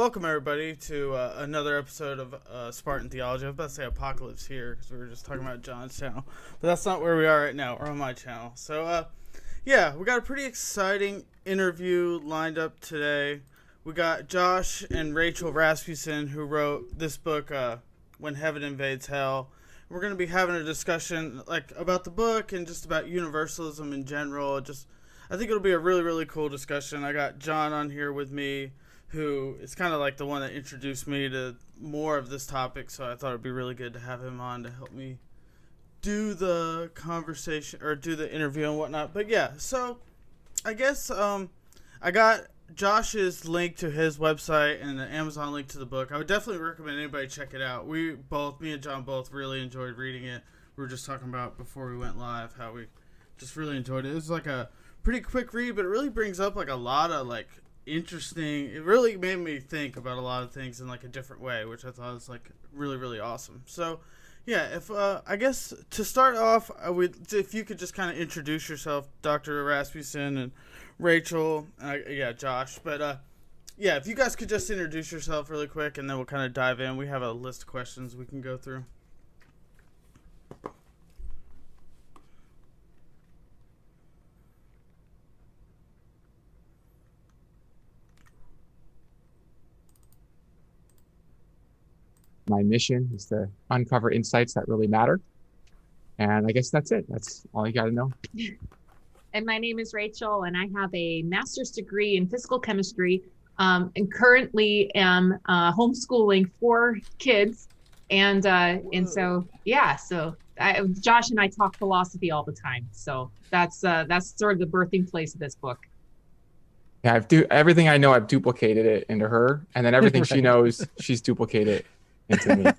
welcome everybody to uh, another episode of uh, Spartan Theology. I was about to say Apocalypse here because we were just talking about John's channel, but that's not where we are right now. We're on my channel. So, uh, yeah, we got a pretty exciting interview lined up today. We got Josh and Rachel Rasmussen who wrote this book, uh, "When Heaven Invades Hell." We're going to be having a discussion like about the book and just about universalism in general. Just, I think it'll be a really really cool discussion. I got John on here with me who is kind of like the one that introduced me to more of this topic. So I thought it'd be really good to have him on to help me do the conversation or do the interview and whatnot. But yeah, so I guess um, I got Josh's link to his website and the Amazon link to the book. I would definitely recommend anybody check it out. We both, me and John, both really enjoyed reading it. We were just talking about before we went live how we just really enjoyed it. It was like a pretty quick read, but it really brings up like a lot of like interesting. It really made me think about a lot of things in like a different way, which I thought was like really really awesome. So, yeah, if uh, I guess to start off, I would if you could just kind of introduce yourself, Doctor Rasmussen and Rachel, uh, yeah, Josh, but uh, yeah, if you guys could just introduce yourself really quick, and then we'll kind of dive in. We have a list of questions we can go through. My mission is to uncover insights that really matter. And I guess that's it. That's all you got to know. And my name is Rachel, and I have a master's degree in physical chemistry, um, and currently am uh, homeschooling four kids. And uh, and so yeah, so I, Josh and I talk philosophy all the time. So that's uh, that's sort of the birthing place of this book. Yeah, I've do everything I know. I've duplicated it into her, and then everything right. she knows, she's duplicated into me.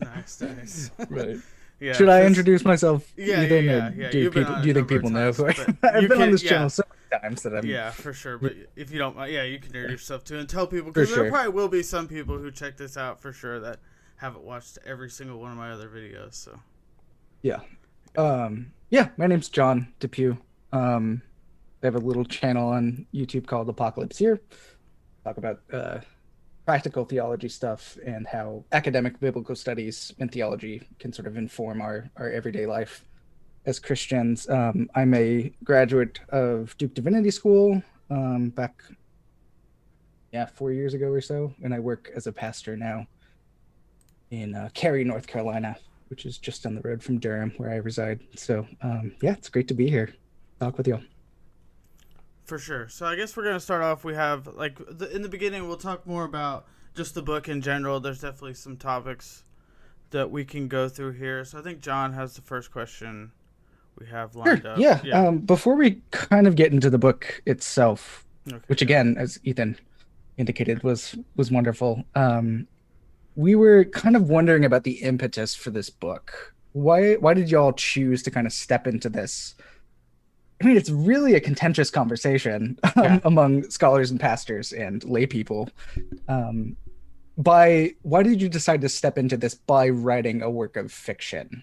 nice, nice. Right. Yeah, Should I introduce myself? Yeah, yeah, yeah, yeah. Do, people, do you think people know I am? I've been on this channel so many times that I'm. Yeah, for sure. But if you don't, yeah, you can introduce yourself too and tell people because there sure. probably will be some people who check this out for sure that haven't watched every single one of my other videos. So. Yeah. Um. Yeah, my name's John Depew. Um, I have a little channel on YouTube called Apocalypse Here. Talk about uh practical theology stuff and how academic biblical studies and theology can sort of inform our, our everyday life as Christians. Um, I'm a graduate of Duke Divinity School um, back, yeah, four years ago or so, and I work as a pastor now in uh, Cary, North Carolina, which is just on the road from Durham, where I reside. So, um, yeah, it's great to be here. Talk with y'all. For sure. So I guess we're gonna start off. We have like the, in the beginning, we'll talk more about just the book in general. There's definitely some topics that we can go through here. So I think John has the first question we have lined sure. up. Yeah. yeah. Um, before we kind of get into the book itself, okay. which again, as Ethan indicated, was was wonderful. Um, we were kind of wondering about the impetus for this book. Why why did y'all choose to kind of step into this? I mean, it's really a contentious conversation yeah. among scholars and pastors and lay people. Um, by why did you decide to step into this by writing a work of fiction?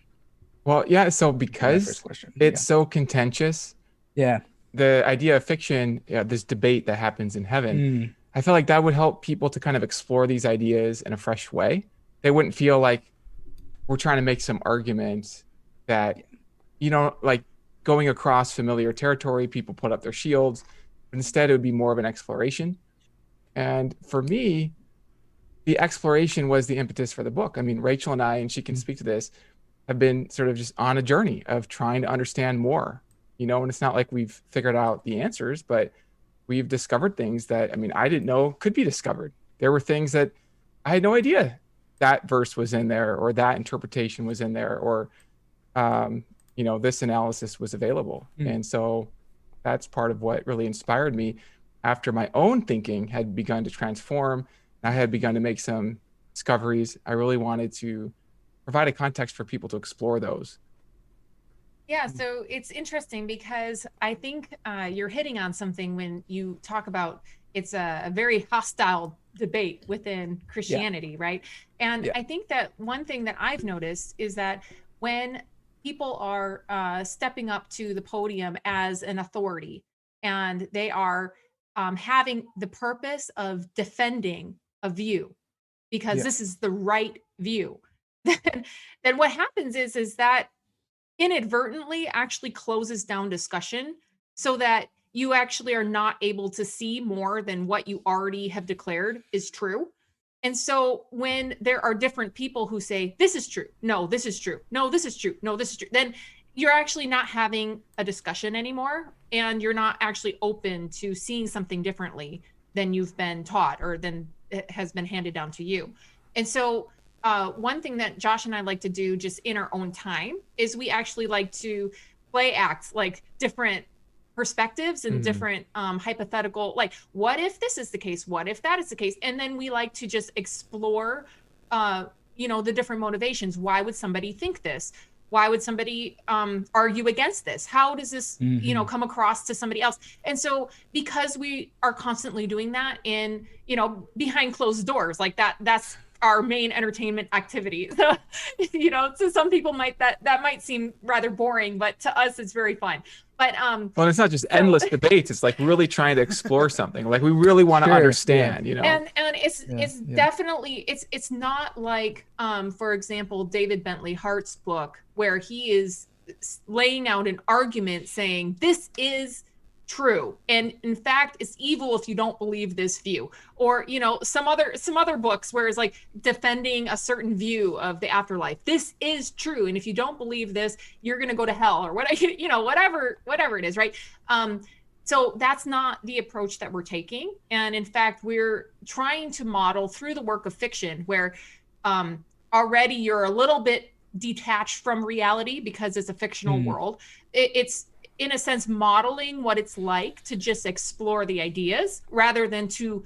Well, yeah. So because it's yeah. so contentious. Yeah. The idea of fiction, yeah, this debate that happens in heaven, mm. I feel like that would help people to kind of explore these ideas in a fresh way. They wouldn't feel like we're trying to make some argument that, you know, like going across familiar territory. People put up their shields. But instead, it would be more of an exploration. And for me, the exploration was the impetus for the book. I mean, Rachel and I, and she can speak to this, have been sort of just on a journey of trying to understand more. You know, and it's not like we've figured out the answers, but we've discovered things that I mean, I didn't know could be discovered. There were things that I had no idea that verse was in there, or that interpretation was in there, or um, you know this analysis was available mm. and so that's part of what really inspired me after my own thinking had begun to transform i had begun to make some discoveries i really wanted to provide a context for people to explore those yeah, so it's interesting because I think uh, you're hitting on something when you talk about it's a, a very hostile debate within Christianity, yeah. right? And yeah. I think that one thing that I've noticed is that when people are uh, stepping up to the podium as an authority and they are um, having the purpose of defending a view because Yeah. this is the right view then then what happens is is that inadvertently actually closes down discussion so that you actually are not able to see more than what you already have declared is true and so when there are different people who say this is true. No this is true. No this is true. No this is true then you're actually not having a discussion anymore and you're not actually open to seeing something differently than you've been taught or than it has been handed down to you. And so uh, one thing that josh and i like to do just in our own time is we actually like to play act like different perspectives and Mhm. different um, hypothetical like what if this is the case? What if that is the case? And then we like to just explore uh, you know the different motivations. Why would somebody think this? Why would somebody um, argue against this? How does this you know come across to somebody else? And so because we are constantly doing that in you know behind closed doors like that that's our main entertainment activity so you know to some people might that that might seem rather boring but to us it's very fun but um Well, it's not just endless debates. It's like really trying to explore something. Like we really want to Sure, yeah. understand, you know. and and it's Yeah, it's yeah. definitely it's it's not like um for example david bentley hart's book where he is laying out an argument saying this is true. And in fact it's evil if you don't believe this view. Or you know some other some other books where it's like defending a certain view of the afterlife. This is true. And if you don't believe this you're going to go to hell or what you know whatever whatever it is right? Um so that's not the approach that we're taking. And in fact we're trying to model through the work of fiction where um, already you're a little bit detached from reality because it's a fictional Mm. world. It, it's in a sense modeling what it's like to just explore the ideas rather than to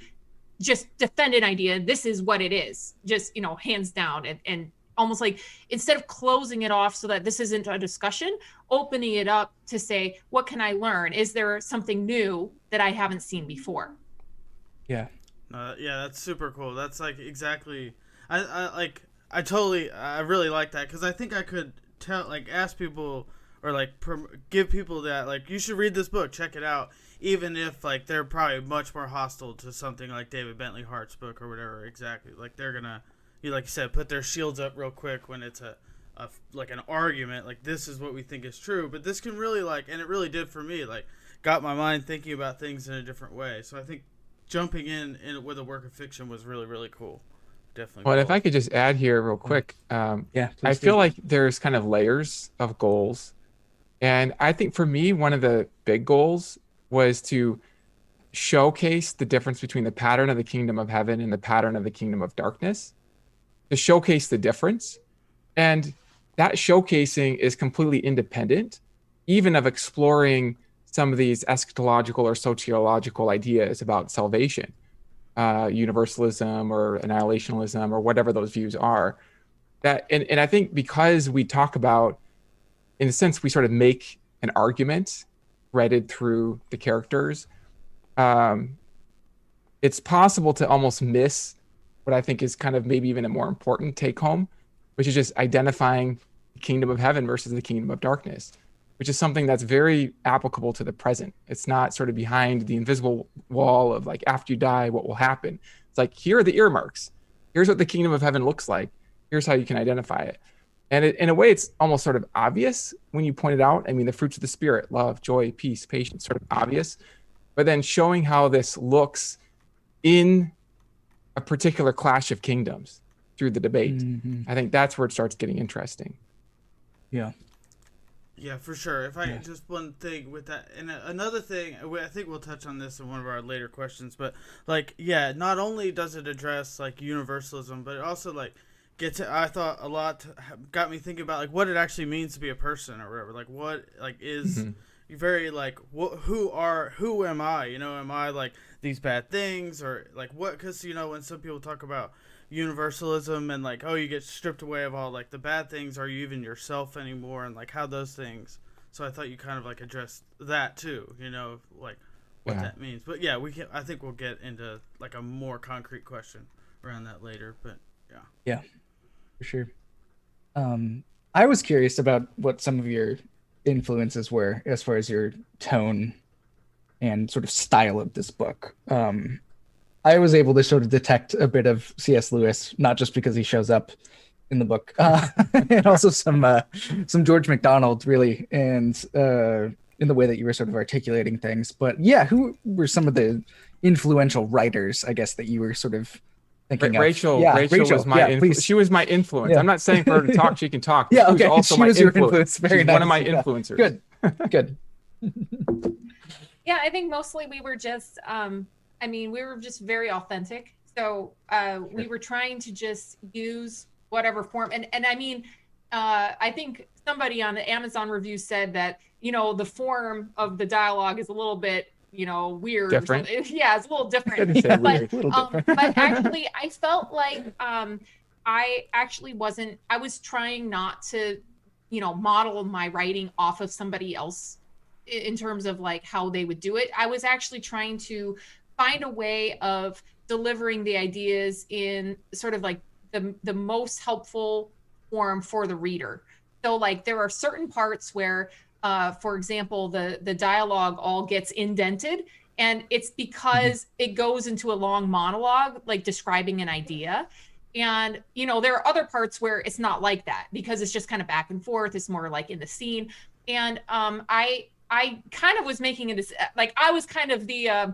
just defend an idea this is what it is just you know hands down and, and almost like instead of closing it off so that this isn't a discussion opening it up to say what can i learn is there something new that i haven't seen before Yeah. Uh, yeah, that's super cool. That's like exactly. I, I like. I totally. I really like that because I think I could tell, like, ask people or like prom- give people that like you should read this book, check it out, even if like they're probably much more hostile to something like David Bentley Hart's book or whatever. Exactly, like they're gonna, you like you said, put their shields up real quick when it's a. A, like an argument like this is what we think is true but this can really like and it really did for me like got my mind thinking about things in a different way so i think jumping in, in with a work of fiction was really really cool. Definitely. Well, if. I could just add here real quick, um, Yeah. I please do. feel like there's kind of layers of goals. And I think for me, one of the big goals was to showcase the difference between the pattern of the kingdom of heaven and the pattern of the kingdom of darkness, to showcase the difference. And that showcasing is completely independent, even of exploring some of these eschatological or soteriological ideas about salvation, uh, universalism or annihilationism or whatever those views are that and, and i think because we talk about in a sense we sort of make an argument threaded through the characters. Um, it's possible to almost miss what i think is kind of maybe even a more important take home which is just identifying the kingdom of heaven versus the kingdom of darkness which is something that's very applicable to the present. It's not sort of behind the invisible wall of like after you die what will happen? It's like here are the earmarks. Here's what the kingdom of heaven looks like. Here's how you can identify it and it, in a way it's almost sort of obvious when you point it out i mean the fruits of the spirit love joy peace patience sort of obvious but then showing how this looks in a particular clash of kingdoms through the debate Mhm. i think that's where it starts getting interesting Yeah. Yeah, for sure. If I Yeah. just one thing with that, and another thing, I think we'll touch on this in one of our later questions. But like, yeah, not only does it address like universalism, but it also like gets. I thought a lot got me thinking about like what it actually means to be a person or whatever. Like what like is Mhm. very like wh- who are who am I? You know, am I like these bad things or like what? Because you know when some people talk about universalism and like oh you get stripped away of all like the bad things are you even yourself anymore and like how those things so i thought you kind of like addressed that too you know like what Yeah. that means but yeah we can i think we'll get into like a more concrete question around that later but yeah yeah for sure. Um, I was curious about what some of your influences were as far as your tone and sort of style of this book. Um, I was able to sort of detect a bit of C.S. Lewis, not just because he shows up in the book, uh, and also some uh, some George MacDonald, really, and uh, in the way that you were sort of articulating things. But yeah, who were some of the influential writers, I guess, that you were sort of thinking Ra- Rachel, of? Yeah, Rachel, was my yeah, influ- she was my influence. Yeah. I'm not saying for her to talk, she can talk. but Yeah, she was okay, also she my was your influence. influence. Very She's one of my nice, yeah. influencers. Good, good. Yeah, I think mostly we were just, um, I mean, we were just very authentic. So uh, we were trying to just use whatever form. And, and I mean, uh, I think somebody on the Amazon review said that, you know, the form of the dialogue is a little bit, you know, weird. Different. Yeah, it's a little different. Yeah, weird. a little um, different. but actually i felt like um i actually wasn't i was trying not to you know model my writing off of somebody else in terms of like how they would do it i was actually trying to find a way of delivering the ideas in sort of like the the most helpful form for the reader so like there are certain parts where uh, for example the the dialogue all gets indented and it's because it goes into a long monologue like describing an idea. And you know there are other parts where it's not like that because it's just kind of back and forth it's more like in the scene. And um i i kind of was making a dec- like i was kind of the uh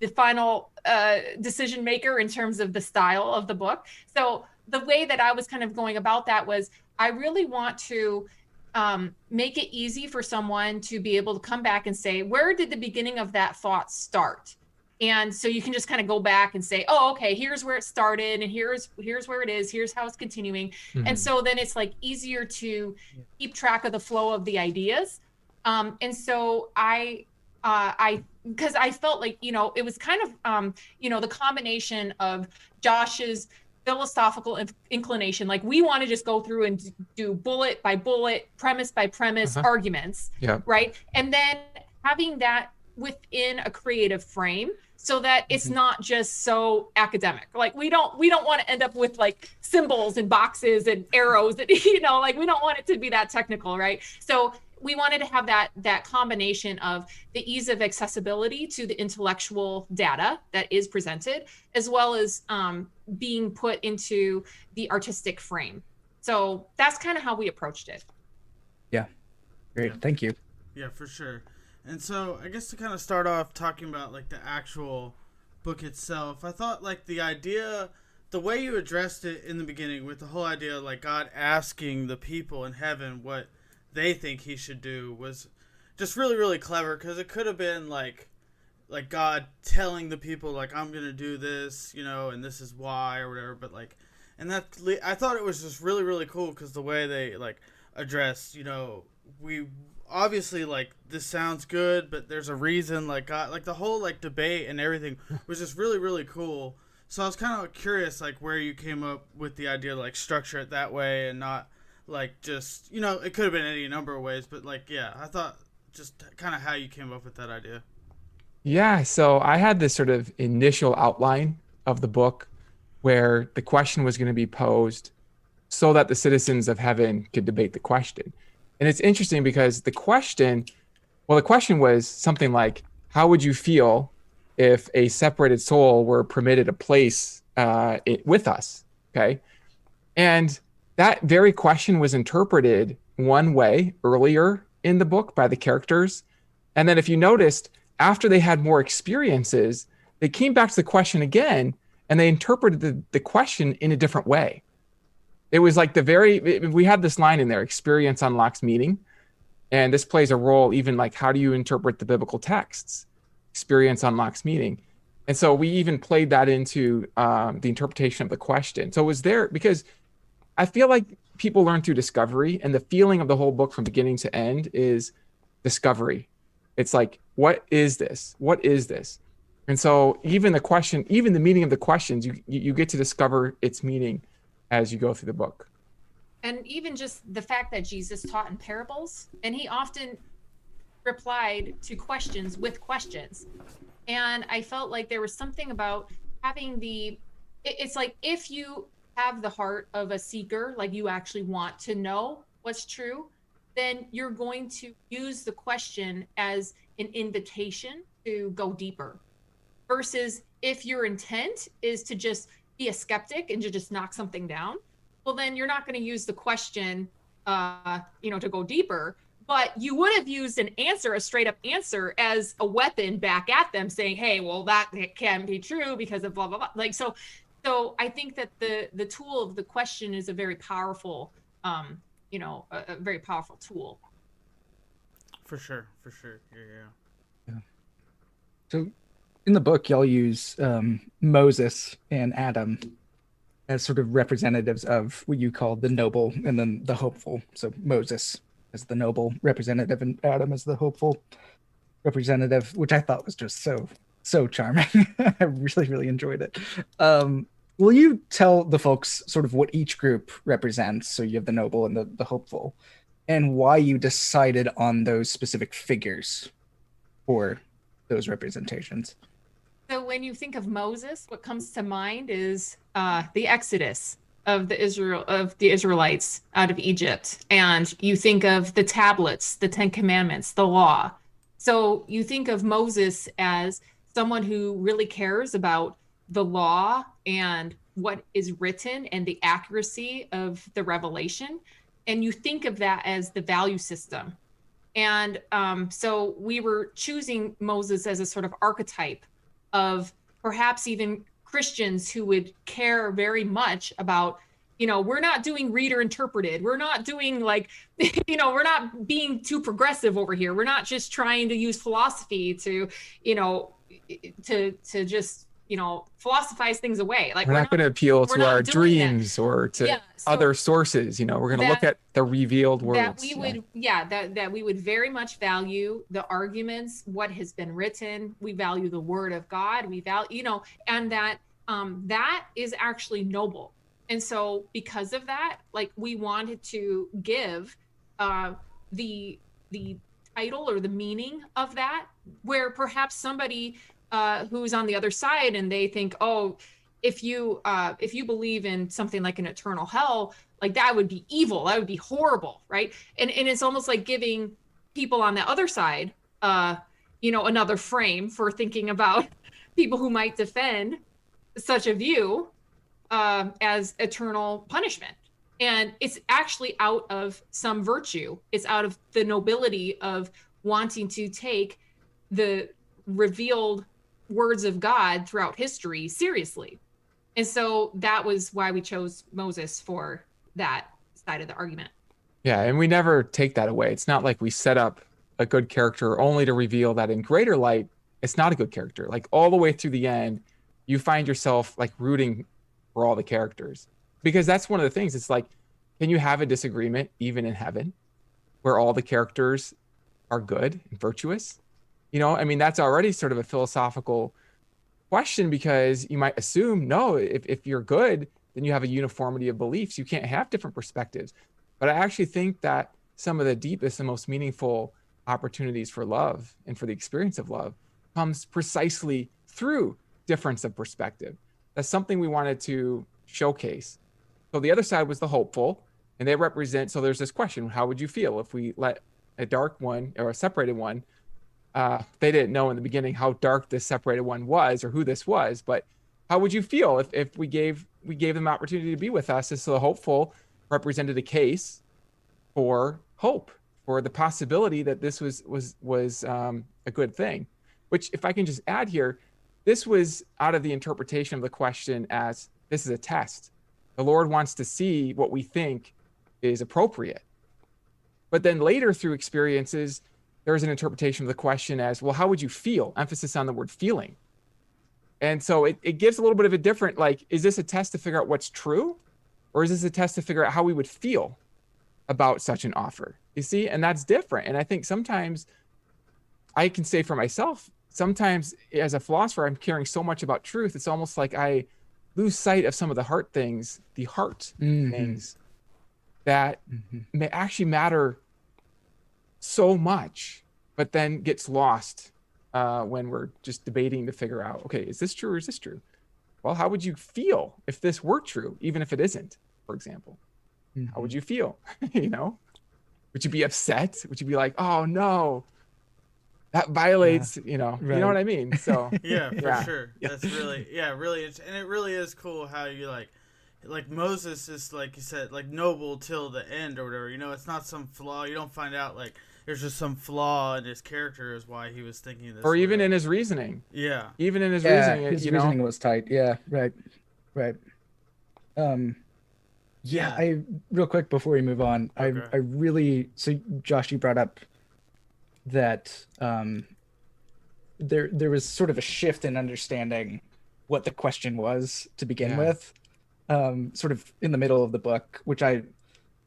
the final uh decision maker in terms of the style of the book. So the way that i was kind of going about that was i really want to um, make it easy for someone to be able to come back and say, where did the beginning of that thought start? And so you can just kind of go back and say, oh, okay, here's where it started, and here's here's where it is, here's how it's continuing. Mhm. And so then it's like easier to keep track of the flow of the ideas. Um, and so I uh, I because I felt like you know it was kind of um, you know the combination of Josh's philosophical in- inclination like we want to just go through and do bullet by bullet premise by premise Uh-huh. arguments Yeah. right and then having that within a creative frame so that it's Mhm. not just so academic like we don't we don't want to end up with like symbols and boxes and arrows that you know like we don't want it to be that technical right so we wanted to have that that combination of the ease of accessibility to the intellectual data that is presented as well as um, being put into the artistic frame so that's kind of how we approached it Yeah. Great, thank you. Yeah, for sure. And so, I guess to kind of start off talking about like the actual book itself, I thought like the idea, the way you addressed it in the beginning with the whole idea of like God asking the people in heaven what they think he should do was just really really clever because it could have been like like God telling the people like I'm going to do this, you know, and this is why or whatever, but like and that I thought it was just really really cool cuz the way they like addressed, you know, we obviously like this sounds good, but there's a reason. Like, God, like the whole like debate and everything was just really really cool. So I was kind of curious, like where you came up with the idea to like structure it that way and not like just you know it could have been any number of ways, but like yeah, I thought just kind of how you came up with that idea. Yeah, so I had this sort of initial outline of the book where the question was going to be posed so that the citizens of heaven could debate the question. And it's interesting because the question, well, the question was something like, How would you feel if a separated soul were permitted a place uh, it, with us? Okay. And that very question was interpreted one way earlier in the book by the characters. And then if you noticed, after they had more experiences, they came back to the question again and they interpreted the, the question in a different way. It was like the very, we had this line in there experience unlocks meaning. And this plays a role, even like how do you interpret the biblical texts? Experience unlocks meaning. And so we even played that into um, the interpretation of the question. So it was there because I feel like people learn through discovery, and the feeling of the whole book from beginning to end is discovery. It's like, what is this? What is this? And so even the question, even the meaning of the questions, you you get to discover its meaning as you go through the book. and even just the fact that Jesus taught in parables, and he often replied to questions with questions. And I felt like there was something about having the, it's like if you have the heart of a seeker, like you actually want to know what's true, then you're going to use the question as an invitation to go deeper versus if your intent is to just be a skeptic and to just knock something down well then you're not going to use the question uh you know to go deeper but you would have used an answer a straight up answer as a weapon back at them saying hey well that can't be true because of blah blah blah. Like so so i think that the the tool of the question is a very powerful um you know a, a very powerful tool For sure, for sure. Yeah, yeah. So, in the book, y'all use um, Moses and Adam as sort of representatives of what you call the noble and then the hopeful. So, Moses as the noble representative and Adam as the hopeful representative, which I thought was just so, so charming. I really, really enjoyed it. Um, will you tell the folks sort of what each group represents? So, you have the noble and the, the hopeful, and why you decided on those specific figures for those representations. So when you think of Moses, what comes to mind is uh, the Exodus of the Israel of the Israelites out of Egypt, and you think of the tablets, the Ten Commandments, the law. So you think of Moses as someone who really cares about the law and what is written and the accuracy of the revelation, and you think of that as the value system. And um, so we were choosing Moses as a sort of archetype of perhaps even Christians who would care very much about, you know, we're not doing reader interpreted. We're not doing like, you know, we're not being too progressive over here. We're not just trying to use philosophy to, you know, to to just you know philosophize things away. Like we're, we're not, going to appeal to our dreams that. or to yeah, so other sources you know. We're going to look at the revealed words that we would yeah that, that we would very much value the arguments what has been written. We value the word of god. We value you know and that um that is actually noble. And so because of that like we wanted to give uh the the title or the meaning of that where perhaps somebody uh, who's on the other side and they think, oh, if you uh, if you believe in something like an eternal hell, like that would be evil, that would be horrible, right? And and it's almost like giving people on the other side, uh, you know, another frame for thinking about people who might defend such a view uh, as eternal punishment. And it's actually out of some virtue. It's out of the nobility of wanting to take the revealed words of God throughout history seriously. And so that was why we chose Moses for that side of the argument. Yeah, and we never take that away. It's not like we set up a good character only to reveal that in greater light, it's not a good character. Like all the way through the end, you find yourself like rooting for all the characters. Because that's one of the things. It's like, can you have a disagreement even in heaven where all the characters are good and virtuous? You know, I mean, that's already sort of a philosophical question because you might assume, no, if, if you're good, then you have a uniformity of beliefs. You can't have different perspectives. But I actually think that some of the deepest and most meaningful opportunities for love and for the experience of love comes precisely through difference of perspective. That's something we wanted to showcase. So the other side was the hopeful, and they represent. So there's this question: How would you feel if we let a dark one or a separated one uh, they didn't know in the beginning how dark this separated one was or who this was. But how would you feel if, if we gave we gave them opportunity to be with us? As so the hopeful represented a case for hope, for the possibility that this was was was um, a good thing. Which, if I can just add here, this was out of the interpretation of the question as this is a test. The Lord wants to see what we think is appropriate. But then later through experiences, there's an interpretation of the question as well how would you feel? Emphasis on the word feeling. And so it, it gives a little bit of a different like is this a test to figure out what's true? Or is this a test to figure out how we would feel about such an offer? You see? And that's different. And i think sometimes i can say for myself sometimes as a philosopher i'm caring so much about truth it's almost like i lose sight of some of the heart things the heart mm-hmm. things that mm-hmm. may actually matter so much, but then gets lost uh, when we're just debating to figure out, okay, is this true or is this true? Well, how would you feel if this were true, even if it isn't, for example? Mm-hmm. How would you feel? you know, would you be upset? Would you be like, oh no? that violates, you know, you know what I mean? So Yeah, for Yeah. sure. That's really yeah, really and it really is cool how you like like Moses is like you said like noble till the end or whatever. You know, it's not some flaw. You don't find out like there's just some flaw in his character is why he was thinking this. or even in his reasoning. yeah, Even in his yeah, reasoning, his you know. reasoning was tight. Yeah, right, right. Um, yeah, Yeah. I real quick before we move on, Okay. I I really so Josh, you brought up that um there there was sort of a shift in understanding what the question was to begin Yeah. with, um, sort of in the middle of the book, which I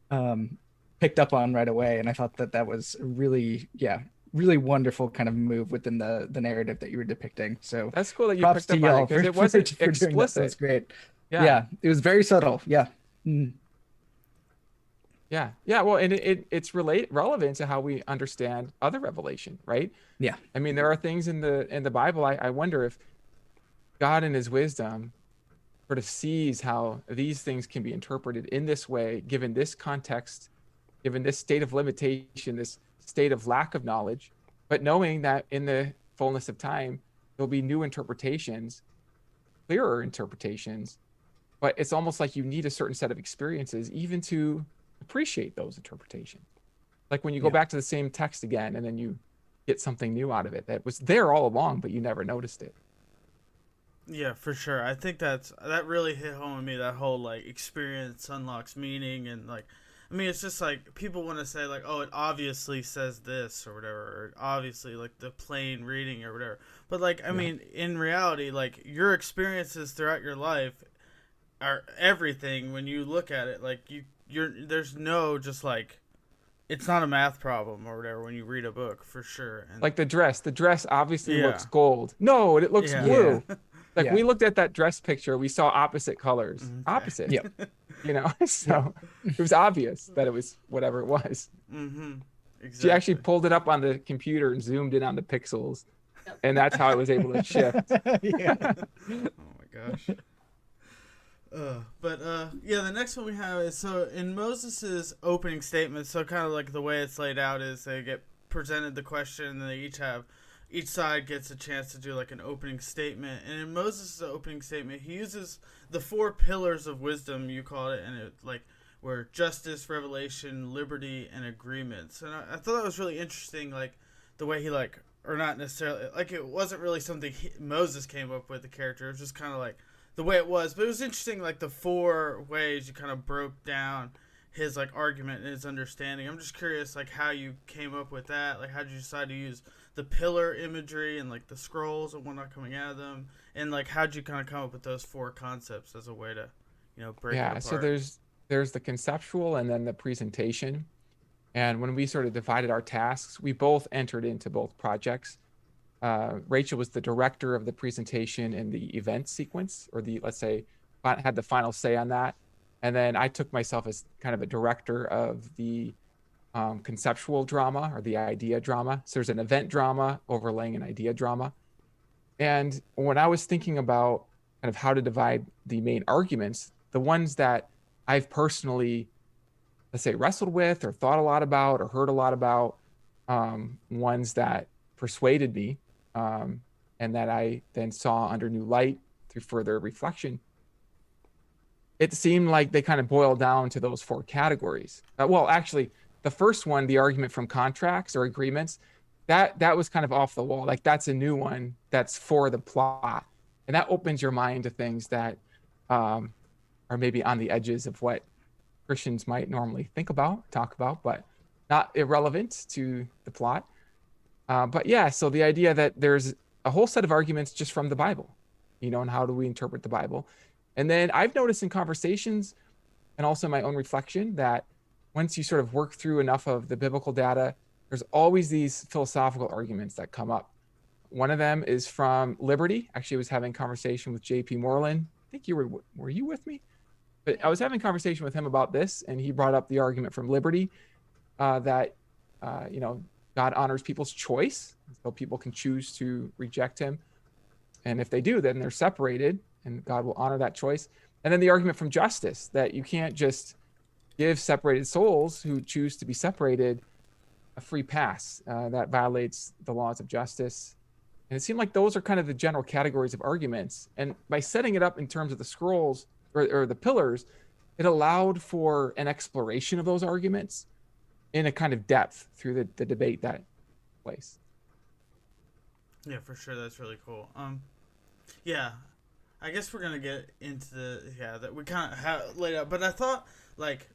um picked up on right away, and I thought that that was really yeah really wonderful kind of move within the the narrative that you were depicting. So That's cool that you props picked to up on y'all it because it wasn't for, for doing that. That was explicit. great. Yeah. Yeah. it was very subtle. Yeah. Mm. Yeah, yeah. Well, and it, it it's relate relevant to how we understand other revelation, right? Yeah. I mean, there are things in the in the Bible. I, I wonder if God, in His wisdom, sort of sees how these things can be interpreted in this way, given this context, given this state of limitation, this state of lack of knowledge, but knowing that in the fullness of time there'll be new interpretations, clearer interpretations. But it's almost like you need a certain set of experiences even to appreciate those interpretations. Like when you go Yeah. back to the same text again and then you get something new out of it that was there all along, but you never noticed it. yeah, for sure. I think that's that really hit home with me. That whole like experience unlocks meaning and like. I mean, it's just like people want to say like, "Oh, it obviously says this" or whatever, or obviously like the plain reading or whatever. But like, I mean, in reality, like your experiences throughout your life are everything when you look at it. Like you, you're there's no just like, it's not a math problem or whatever when you read a book for sure. And Like the dress, the dress obviously Yeah. looks gold. No, it looks Yeah. blue. Like Yeah. we looked at that dress picture, we saw opposite colors. Okay. Opposite. Yep. You know, so it was obvious that it was whatever it was. mm-hmm. Exactly. She actually pulled it up on the computer and zoomed in on the pixels. And that's how it was able to shift. yeah. Oh my gosh. Uh, but uh, yeah, the next one we have is so in Moses's opening statement. So kind of like the way it's laid out is they get presented the question, and they each have each side gets a chance to do like an opening statement. And in Moses' opening statement, he uses the four pillars of wisdom you call it, and it like were justice, revelation, liberty, and agreements. And I, I thought that was really interesting, like the way he like or not necessarily like it wasn't really something he, Moses came up with the character. It was just kind of like the way it was. But it was interesting, like the four ways you kind of broke down his like argument and his understanding. I'm just curious, like how you came up with that. Like how did you decide to use the pillar imagery and like the scrolls and whatnot coming out of them, and like how'd you kind of come up with those four concepts as a way to, you know, break it yeah so there's there's the conceptual and then the presentation. And when we sort of divided our tasks we both entered into both projects. Uh, rachel was the director of the presentation and the event sequence or the let's say had the final say on that. And then i took myself as kind of a director of the um, conceptual drama or the idea drama so there's an event drama overlaying an idea drama and when i was thinking about kind of how to divide the main arguments the ones that I've personally, let's say, wrestled with or thought a lot about or heard a lot about, um, ones that persuaded me um, and that I then saw under new light through further reflection. It seemed like they kind of boiled down to those four categories. Uh, well, actually, the first one, the argument from contracts or agreements, that that was kind of off the wall. Like that's a new one that's for the plot, and that opens your mind to things that um, are maybe on the edges of what Christians might normally think about, talk about, but not irrelevant to the plot. Uh, but yeah, so the idea that there's a whole set of arguments just from the Bible, you know, and how do we interpret the Bible? And then I've noticed in conversations and also my own reflection that once you sort of work through enough of the biblical data, there's always these philosophical arguments that come up. One of them is from Liberty. Actually, I was having a conversation with JP Moreland. I think you were were you with me? But I was having a conversation with him about this, and he brought up the argument from Liberty uh, that uh, you know God honors people's choice, so people can choose to reject Him, and if they do, then they're separated, and God will honor that choice. And then the argument from justice that you can't just give separated souls who choose to be separated a free pass uh, that violates the laws of justice. And it seemed like those are kind of the general categories of arguments. And by setting it up in terms of the scrolls or, or the pillars, it allowed for an exploration of those arguments in a kind of depth through the, the debate that place. Yeah, for sure. That's really cool. Um, yeah, I guess we're gonna get into the yeah that we kind of laid out, but I thought like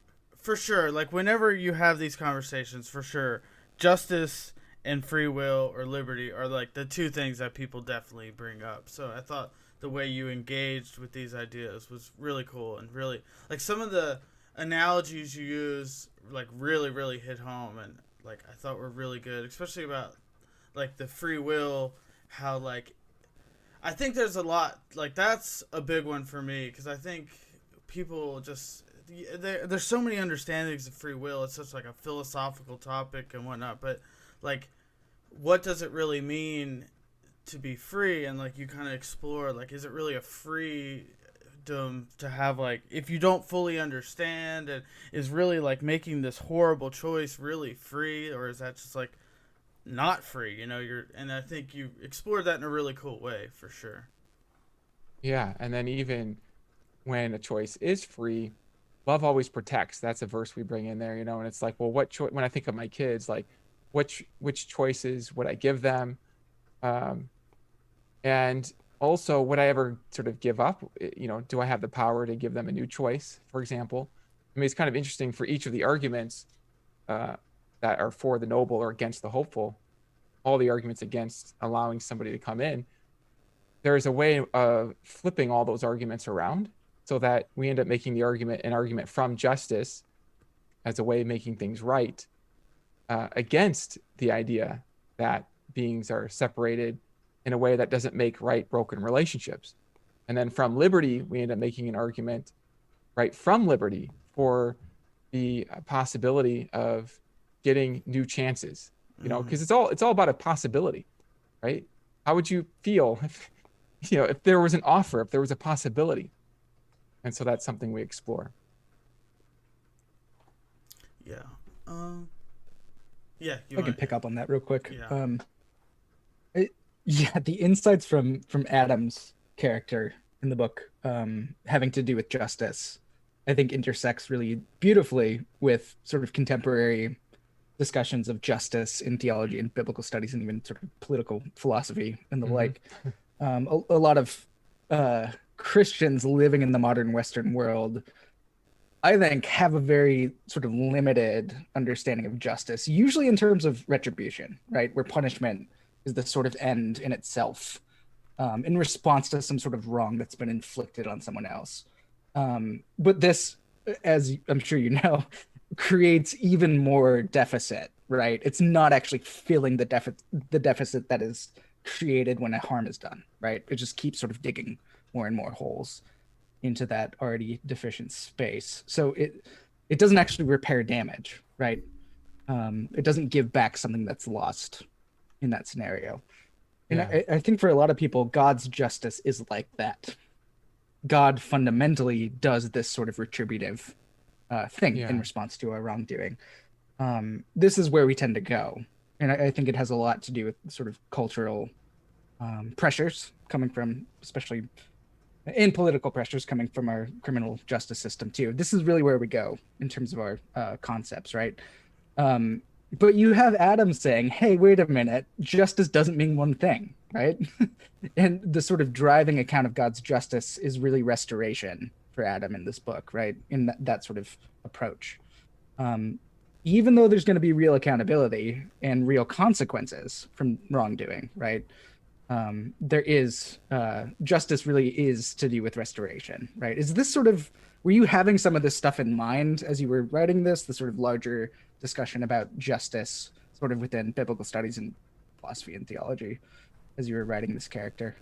for sure like whenever you have these conversations, for sure, justice and free will or liberty are like the two things that people definitely bring up. So I thought the way you engaged with these ideas was really cool and really like some of the analogies you use like really really hit home and like I thought were really good, especially about like the free will, how like I think there's a lot like that's a big one for me because I think people just there, there's so many understandings of free will. It's such like a philosophical topic and whatnot, but like what does it really mean to be free? And like you kind of explore like is it really a freedom to have like if you don't fully understand and is really like making this horrible choice really free? Or is that just like not free you know? You're and i think you explored that in a really cool way for sure. Yeah and then even when a choice is free love always protects. That's a verse we bring in there you know and it's like well what choice when i think of my kids like which which choices would i give them? Um and also would i ever sort of give up? You know do i have the power to give them a new choice for example? I mean it's kind of interesting for each of the arguments uh, that are for the noble or against the hopeful, all the arguments against allowing somebody to come in, there is a way of flipping all those arguments around so that we end up making the argument an argument from justice as a way of making things right uh, against the idea that beings are separated in a way that doesn't make right broken relationships. And then from liberty, we end up making an argument right from liberty for the possibility of getting new chances you know because mm-hmm. it's all it's all about a possibility right how would you feel if you know if there was an offer if there was a possibility and so that's something we explore yeah um yeah i can pick up on that real quick yeah. um it, yeah the insights from from adam's character in the book um having to do with justice i think intersects really beautifully with sort of contemporary discussions of justice in theology and biblical studies and even sort of political philosophy and the mm-hmm. like. Um, a, a, lot of uh, Christians living in the modern Western world, I think, have a very sort of limited understanding of justice, usually in terms of retribution, right? Where punishment is the sort of end in itself um, in response to some sort of wrong that's been inflicted on someone else. Um, but this, as I'm sure you know, creates even more deficit, right? It's not actually filling the deficit the deficit that is created when a harm is done, right? It just keeps sort of digging more and more holes into that already deficient space. So it it doesn't actually repair damage, right? Um, it doesn't give back something that's lost in that scenario. And yeah. I, I think for a lot of people, God's justice is like that. God fundamentally does this sort of retributive uh, thing yeah. in response to a wrongdoing. Um, this is where we tend to go, and I, I, think it has a lot to do with sort of cultural um, pressures coming from, especially in political pressures coming from our criminal justice system too. This is really where we go in terms of our uh, concepts, right? Um, but you have Adam saying, "Hey, wait a minute, justice doesn't mean one thing." Right, and the sort of driving account of God's justice is really restoration, for Adam in this book, right? In that, that sort of approach. Um, even though there's going to be real accountability and real consequences from wrongdoing, right? Um, there is uh, justice really is to do with restoration, right? Is this sort of were you having some of this stuff in mind as you were writing this, the sort of larger discussion about justice, sort of within biblical studies and philosophy and theology, as you were writing this character?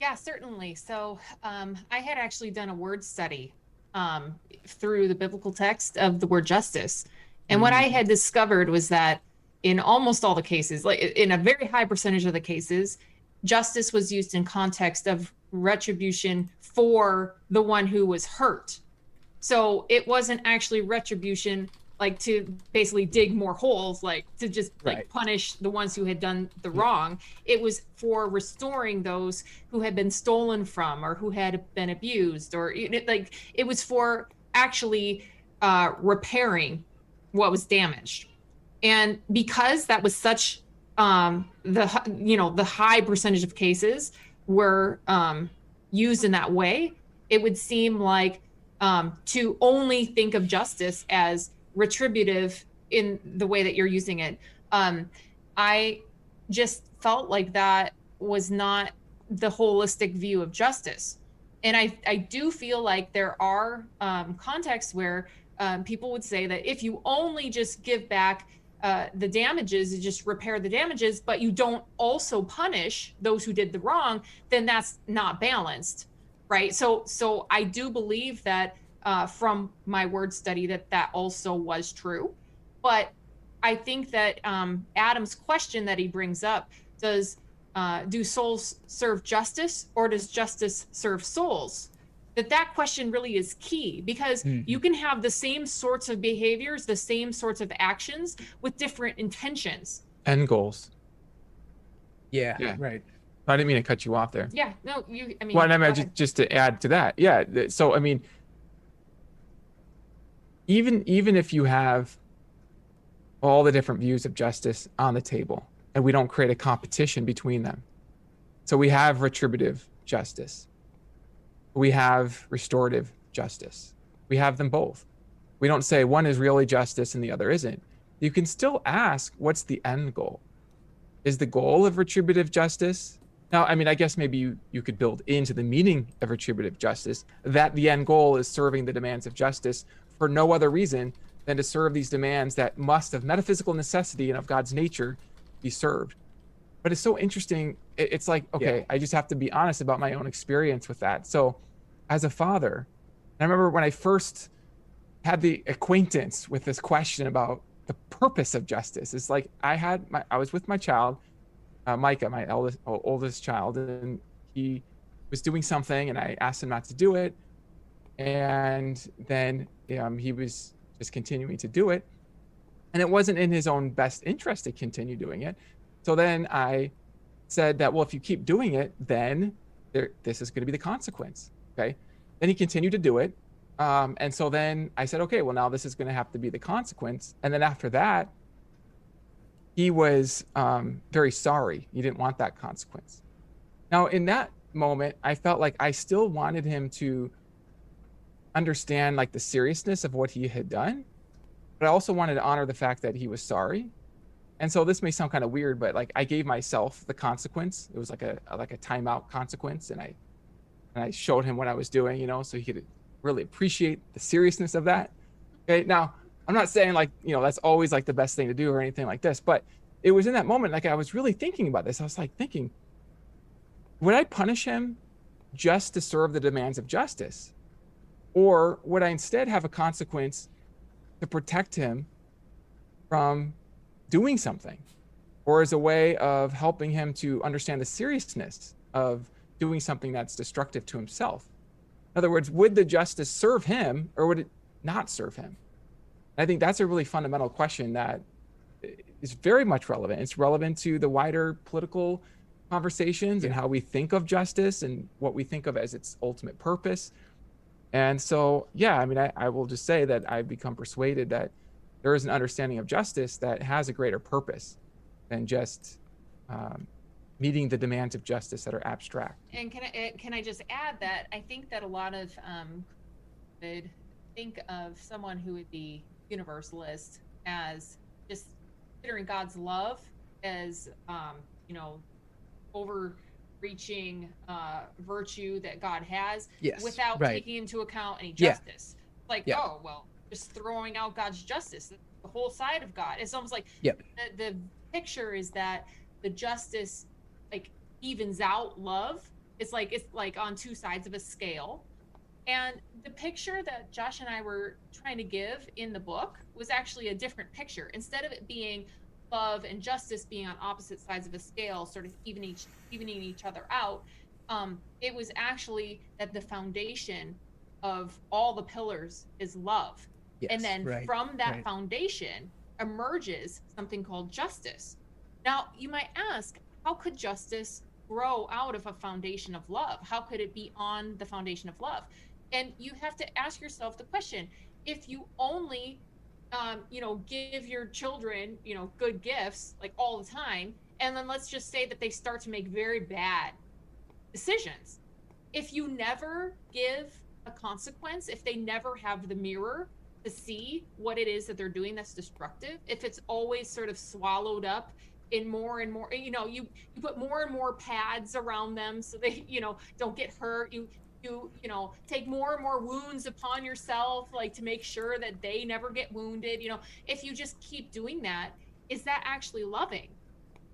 Yeah, certainly. So um, I had actually done a word study um, through the biblical text of the word justice. And mm. what I mm. had discovered was that in almost all the cases, like in a very high percentage of the cases, justice was used in context of retribution for the one who was hurt. So it wasn't actually retribution like to basically dig more holes, like to just like Right. punish the ones who had done the wrong. It was for restoring those who had been stolen from or who had been abused, or like it was for actually uh, repairing what was damaged. And because that was such um, the you know the high percentage of cases were um, used in that way, it would seem like um, to only think of justice as retributive in the way that you're using it. Um, I just felt like that was not the holistic view of justice. And I, I do feel like there are um, contexts where um, people would say that if you only just give back uh, the damages, you just repair the damages, but you don't also punish those who did the wrong, then that's not balanced, right? So, so I do believe that uh, from my word study that that also was true, but I think that um, Adam's question that he brings up does uh, do souls serve justice or does justice serve souls? That that question really is key because Mhm. you can have the same sorts of behaviors, the same sorts of actions with different intentions. End goals. Yeah, Yeah. right. I didn't mean to cut you off there. Yeah, no, you. I mean, Well, and I mean, just, just to add to that, yeah. So I mean, even even if you have all the different views of justice on the table, and we don't create a competition between them, so we have retributive justice, we have restorative justice, we have them both. We don't say one is really justice and the other isn't. You can still ask, what's the end goal? Is the goal of retributive justice now, I mean, I guess maybe you, you could build into the meaning of retributive justice that the end goal is serving the demands of justice for no other reason than to serve these demands that must, of metaphysical necessity and of God's nature, be served. But it's so interesting. It's like, okay, I just have to be honest about my own experience with that. So, as a father, I remember when I first had the acquaintance with this question about the purpose of justice. It's like I had my, I was with my child, uh, Micah, my eldest, oldest child, and he was doing something, and I asked him not to do it, and then um, he was just continuing to do it, and it wasn't in his own best interest to continue doing it. So then I said that, well, if you keep doing it, then there, this is going to be the consequence. Okay. Then he continued to do it, um, and so then I said, okay, well, now this is going to have to be the consequence. And then after that, he was um, very sorry. He didn't want that consequence. Now, in that moment, I felt like I still wanted him to understand like the seriousness of what he had done, but I also wanted to honor the fact that he was sorry. And so this may sound kind of weird, but like I gave myself the consequence. It was like a like a timeout consequence, and I and I showed him what I was doing, you know, so he could really appreciate the seriousness of that. Okay, now I'm not saying like you know that's always like the best thing to do or anything like this, but it was in that moment like I was really thinking about this. I was like thinking, would I punish him just to serve the demands of justice, or would I instead have a consequence to protect him from doing something, or as a way of helping him to understand the seriousness of doing something that's destructive to himself? In other words, would the justice serve him or would it not serve him? I think that's a really fundamental question that is very much relevant. It's relevant to the wider political conversations and how we think of justice and what we think of as its ultimate purpose. And so, yeah, I mean, I, I will just say that I've become persuaded that there is an understanding of justice that has a greater purpose than just um, meeting the demands of justice that are abstract. And can I uh, can I just add that I think that a lot of um, would think of someone who would be universalist as just considering God's love as um, you know overreaching uh, virtue that God has Yes. without right. taking into account any Yeah. justice. Like Yeah. oh well, just throwing out God's justice, the whole side of God. It's almost like Yep. the, the picture is that the justice like evens out love. It's like it's like on two sides of a scale. And the picture that Josh and I were trying to give in the book was actually a different picture. Instead of it being love and justice being on opposite sides of a scale, sort of evening each evening each other out, um, it was actually that the foundation of all the pillars is love. Yes, and then right, from that right. foundation emerges something called justice. Now, you might ask, how could justice grow out of a foundation of love? How could it be on the foundation of love? And you have to ask yourself the question if you only um, you know, give your children, you know, good gifts like all the time, and then let's just say that they start to make very bad decisions. If you never give a consequence, if they never have the mirror to see what it is that they're doing that's destructive, if it's always sort of swallowed up in more and more, you know, you you put more and more pads around them so they, you know, don't get hurt. You you you know take more and more wounds upon yourself like to make sure that they never get wounded you know if you just keep doing that is that actually loving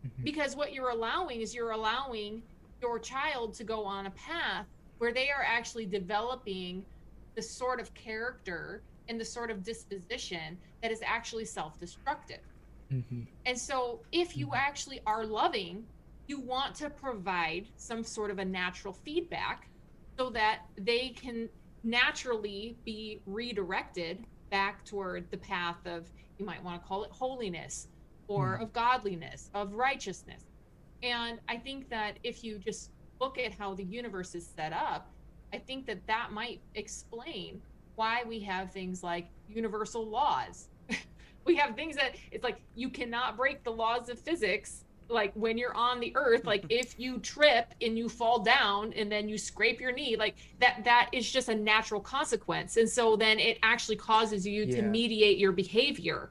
Mhm. because what you're allowing is you're allowing your child to go on a path where they are actually developing the sort of character and the sort of disposition that is actually self-destructive Mhm. and so, if you Mhm. actually are loving, you want to provide some sort of a natural feedback so that they can naturally be redirected back toward the path of, you might want to call it holiness or Mhm. of godliness, of righteousness. And I think that if you just look at how the universe is set up, I think that that might explain why we have things like universal laws we have things that it's like you cannot break the laws of physics like when you're on the earth like if you trip and you fall down and then you scrape your knee like that that is just a natural consequence. And so then it actually causes you to mediate your behavior.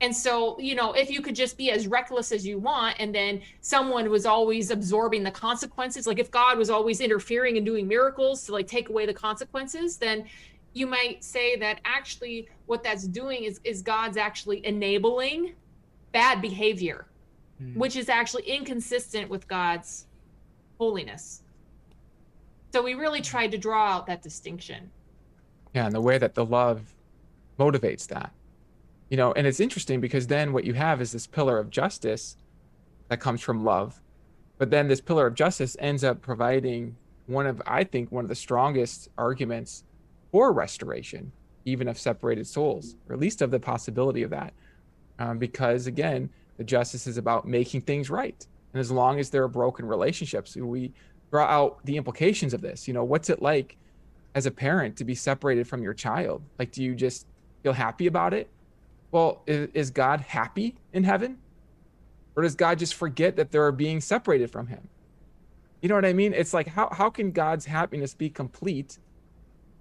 And so you know if you could just be as reckless as you want and then someone was always absorbing the consequences like if god was always interfering and doing miracles to like take away the consequences then you might say that actually what that's doing is is God's actually enabling bad behavior, Mm. which is actually inconsistent with God's holiness. So we really tried to draw out that distinction. Yeah, and the way that the love motivates that. You know, and it's interesting because then what you have is this pillar of justice that comes from love. But then this pillar of justice ends up providing one of, I think, one of the strongest arguments for restoration, even of separated souls, or at least of the possibility of that. Um, because again, the justice is about making things right. And as long as there are broken relationships, we draw out the implications of this. You know, what's it like as a parent to be separated from your child? Like, do you just feel happy about it? Well, is, is God happy in heaven? Or does God just forget that they're being separated from him? You know what I mean? It's like, how, how can God's happiness be complete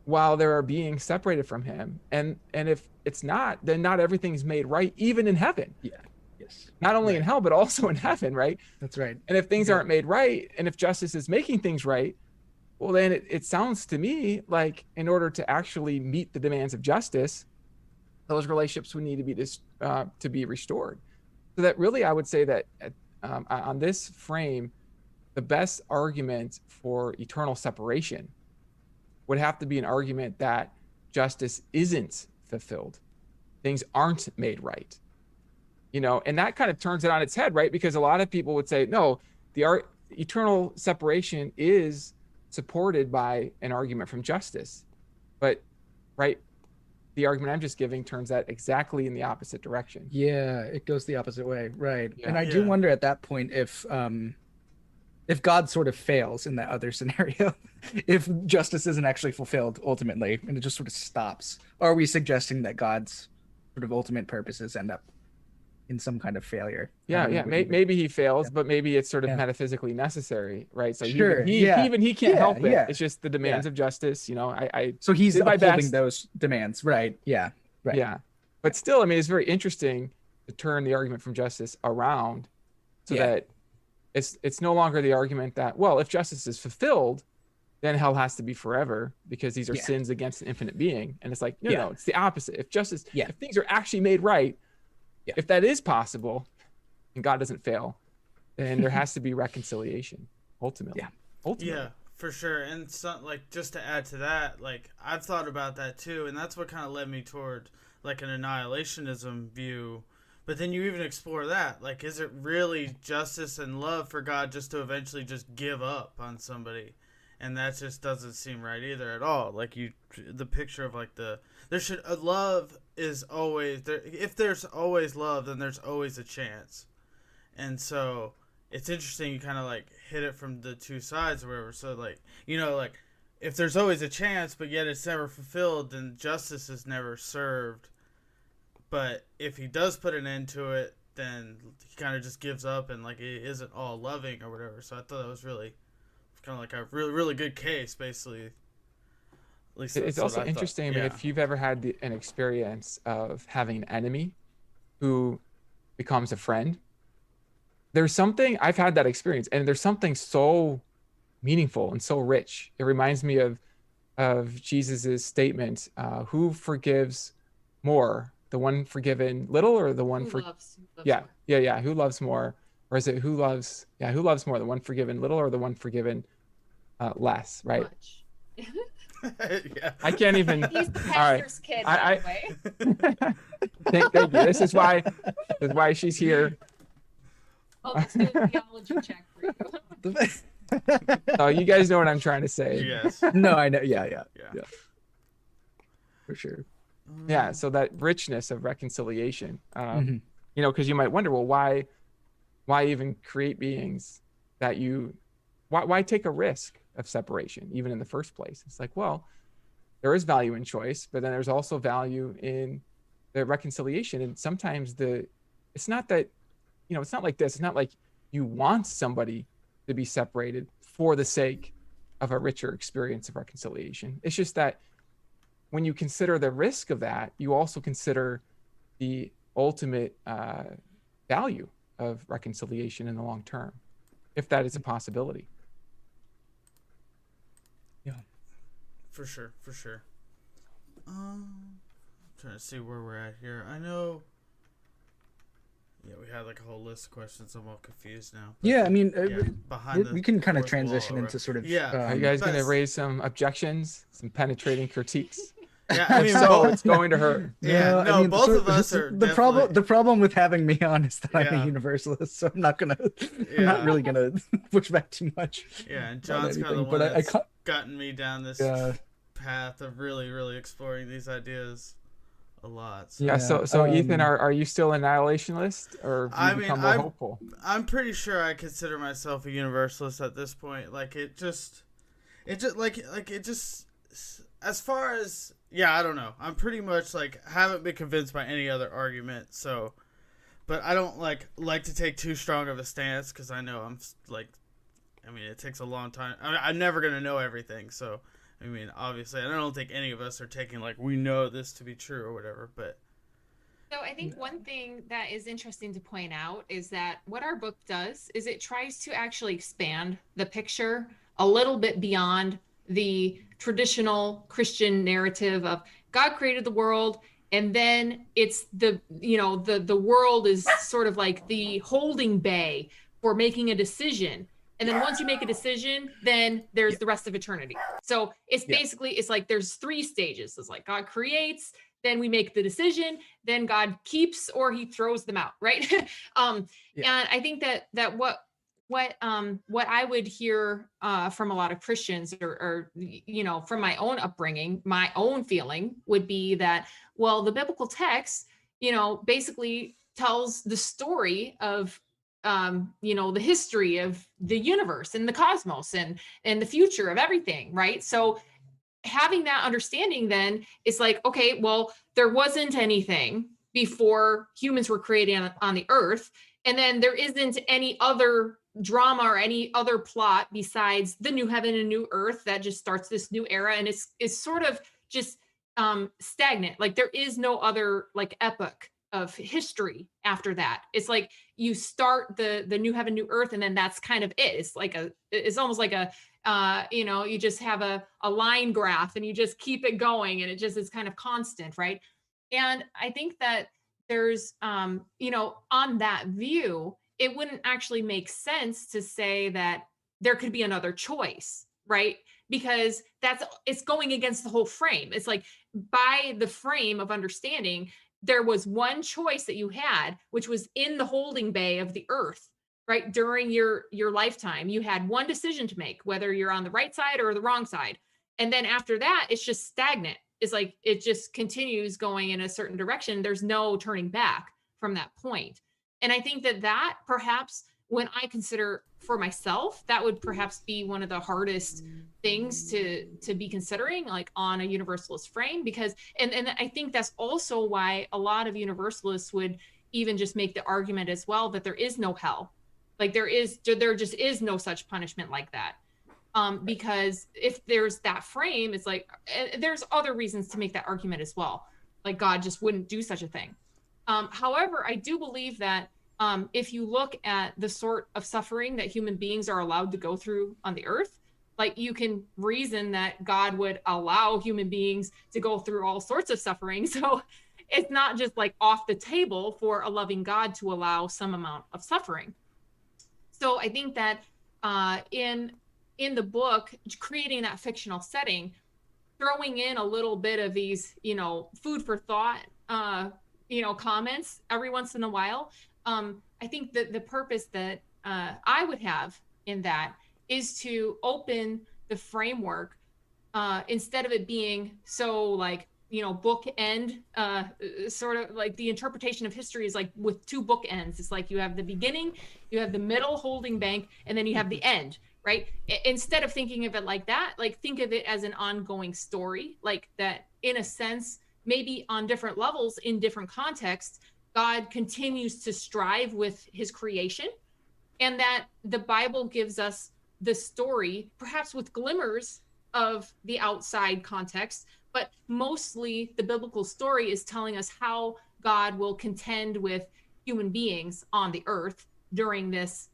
while they are being separated from him? And, and if it's not, then not everything's made right, even in heaven, yeah Yes, not only in hell, but also in heaven, right? that's right. And if things Yeah. aren't made right, and if justice is making things right, well, then it, it sounds to me like in order to actually meet the demands of justice, those relationships would need to be dis, uh, to be restored. So that really, I would say that at, um, on this frame, the best argument for eternal separation would have to be an argument that justice isn't fulfilled, things aren't made right. You know and that kind of turns it on its head right? Because a lot of people would say no the art eternal separation is supported by an argument from justice. But right the argument i'm just giving turns that exactly in the opposite direction. Yeah, it goes the opposite way, right? And Yeah. I do wonder at that point if um if God sort of fails in that other scenario, if justice isn't actually fulfilled ultimately, and it just sort of stops. Are we suggesting that God's sort of ultimate purposes end up in some kind of failure? Yeah don't know yeah what may, you- maybe he fails Yeah. but maybe it's sort of Yeah. metaphysically necessary right so Sure, even he, yeah. even he can't help it yeah. it's just the demands of justice you know i i So he's upholding those demands, right? Yeah, right. Yeah. But still, I mean, it's very interesting to turn the argument from justice around so that it's it's no longer the argument that, well, if justice is fulfilled, then hell has to be forever because these are Yeah. sins against an infinite being. And it's like, no, Yeah. no, it's the opposite. If justice, Yeah. if things are actually made right, Yeah. if that is possible and God doesn't fail, then there has to be reconciliation ultimately. Yeah. Ultimately. Yeah, for sure. And so, like just to add to that, like I've thought about that too, and that's what kind of led me toward like an annihilationism view. But then you even explore that, like, is it really justice and love for God just to eventually just give up on somebody? and that just doesn't seem right either at all. Like you, the picture of like the there should love is always there. If there's always love, then there's always a chance, and so it's interesting. You kind of like hit it from the two sides or whatever. So like you know like if there's always a chance, but yet it's never fulfilled, then justice is never served. But if he does put an end to it, then he kind of just gives up and like it isn't all loving or whatever. So I thought that was really kind of like a really really good case, basically. At least it's also interesting. Mean, if you've ever had the, an experience of having an enemy who becomes a friend, there's something I've had that experience, and there's something so meaningful and so rich. It reminds me of of Jesus's statement, uh, "Who forgives more, the one forgiven little, or the one for loves, loves yeah, more. yeah, yeah, who loves more, or is it who loves yeah, who loves more, the one forgiven little, or the one forgiven uh, less, right?" yeah. I can't even. He's the pastor's kid, I, I, thank, thank you. This is why. This is why she's here. Oh, let's do a theology check for you oh, you guys know what I'm trying to say. Yes. no, I know. Yeah, yeah, yeah, yeah. for sure. Yeah. So that richness of reconciliation, um, mm-hmm. you know, because you might wonder, well, why, why even create beings that you, why, why take a risk of separation even in the first place? It's like, well, there is value in choice, but then there's also value in the reconciliation, and sometimes the, it's not that, you know, it's not like this. It's not like you want somebody to be separated for the sake of a richer experience of reconciliation. It's just that when you consider the risk of that, you also consider the ultimate uh, value of reconciliation in the long term, if that is a possibility. Yeah, for sure, for sure. Um, I'm trying to see where we're at here. I know yeah, we had like a whole list of questions. I'm all confused now. Yeah, I mean, uh, yeah, behind we can kind of transition wall, into sort of. Yeah, um, are you guys going to raise some objections, some penetrating critiques? Yeah, I mean, so it's going to hurt. Yeah, no, I mean, both so, of us are. The problem, the problem with having me on is that I'm a universalist, so I'm not gonna, I'm not really gonna push back too much. Yeah, and John's kind of the one but that's I, I gotten me down this yeah. path of really, really exploring these ideas a lot. So. Yeah, So, so um, Ethan, are, are you still a nihilist, or I mean, I'm, hopeful? I'm pretty sure I consider myself a universalist at this point. Like it just, it just like like it just, as far as yeah, I don't know. I'm pretty much like haven't been convinced by any other argument. So, but I don't like like to take too strong of a stance because I know I'm like, I mean, it takes a long time. I mean, I'm never gonna know everything. So I mean, obviously, I don't think any of us are taking like we know this to be true or whatever, but. So I think one thing that is interesting to point out is that what our book does is it tries to actually expand the picture a little bit beyond the traditional Christian narrative of God created the world and then it's the you know the the world is sort of like the holding bay for making a decision and then once you make a decision then there's yeah. the rest of eternity so it's yeah. basically it's like there's three stages it's like god creates then we make the decision then god keeps or he throws them out right um yeah. and i think that that what what um what i would hear uh from a lot of christians or, or you know from my own upbringing my own feeling would be that well the biblical text you know basically tells the story of um, you know, the history of the universe and the cosmos and and the future of everything, right? So having that understanding then is like, okay, well, there wasn't anything before humans were created on, on the earth. And then there isn't any other drama or any other plot besides the new heaven and new earth that just starts this new era. And it's it's sort of just um stagnant. Like there is no other like epoch of history after that it's like you start the the new heaven new earth and then that's kind of it. It's like a it's almost like a uh you know you just have a a line graph and you just keep it going and it just is kind of constant right? And i think that there's um you know on that view it wouldn't actually make sense to say that there could be another choice right? Because that's it's going against the whole frame. It's like by the frame of understanding there was one choice that you had, which was in the holding bay of the earth. right during your your lifetime. You had one decision to make whether you're on the right side or the wrong side. And then after that it's just stagnant. It's like it just continues going in a certain direction. There's no turning back from that point. And i think that that perhaps when i consider for myself that would perhaps be one of the hardest things to to be considering like on a universalist frame because and and i think that's also why a lot of universalists would even just make the argument as well that there is no hell. Like there is there just is no such punishment like that. Um because if there's that frame it's like eh, there's other reasons to make that argument as well. Like god just wouldn't do such a thing. Um however i do believe that um if you look at the sort of suffering that human beings are allowed to go through on the earth like you can reason that god would allow human beings to go through all sorts of suffering. So it's not just like off the table for a loving god to allow some amount of suffering. So i think that uh, in in the book creating that fictional setting throwing in a little bit of these you know food for thought uh, you know comments every once in a while um, i think that the purpose that uh, i would have in that is to open the framework uh, instead of it being so like you know book end uh sort of like the interpretation of history is like with two book ends it's like you have the beginning you have the middle holding bank and then you have the end right? Instead of thinking of it like that like think of it as an ongoing story like that in a sense maybe on different levels in different contexts god continues to strive with his creation and that the bible gives us the story perhaps with glimmers of the outside context but mostly the biblical story is telling us how God will contend with human beings on the earth during this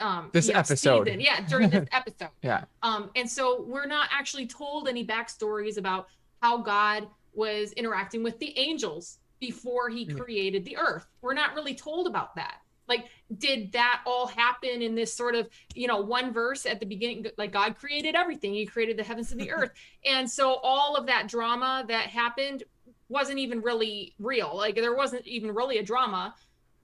um This you know, episode. season. Yeah, during this episode. Yeah. Um, and so we're not actually told any backstories about how God was interacting with the angels before he Mm. created the earth. We're not really told about that. Like, did that all happen in this sort of, you know, one verse at the beginning? Like, God created everything, He created the heavens and the earth. And so all of that drama that happened wasn't even really real. Like, there wasn't even really a drama.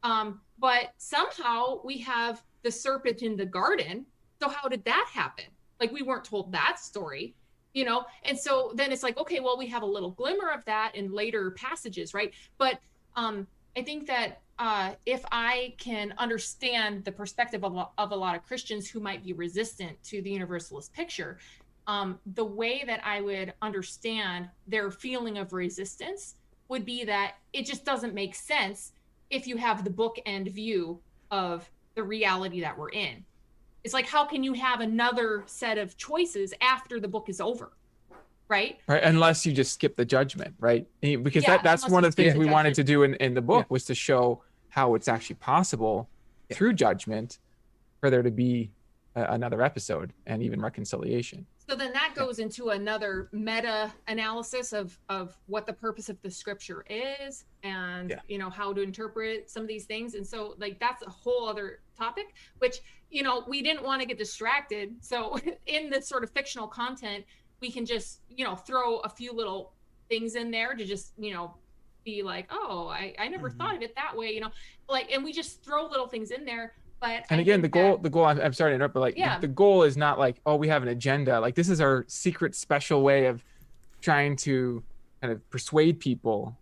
Um, but somehow we have the serpent in the garden. So, how did that happen? Like, we weren't told that story you know? And so then it's like okay well we have a little glimmer of that in later passages right? But um i think that uh if i can understand the perspective of, a- of a lot of christians who might be resistant to the universalist picture um the way that i would understand their feeling of resistance would be that it just doesn't make sense if you have the bookend view of the reality that we're in it's like how can you have another set of choices after the book is over right Right. Unless you just skip the judgment, right? Eh, Because Yeah, that, that's one of the things the we wanted to do in, in the book was to show how it's actually possible through judgment for there to be a, another episode and even reconciliation. so then that goes into another meta analysis of of what the purpose of the scripture is and Yeah. you know how to interpret some of these things and so like that's a whole other topic which you know we didn't want to get distracted so in this sort of fictional content we can just you know throw a few little things in there to just you know be like oh i i never Mhm. thought of it that way you know like and we just throw little things in there but And I again, the think that- goal, the goal, I'm, I'm sorry to interrupt, but like the- Yeah. the, goal is not like, oh, we have an agenda. Like this is our secret special way of trying to kind of persuade people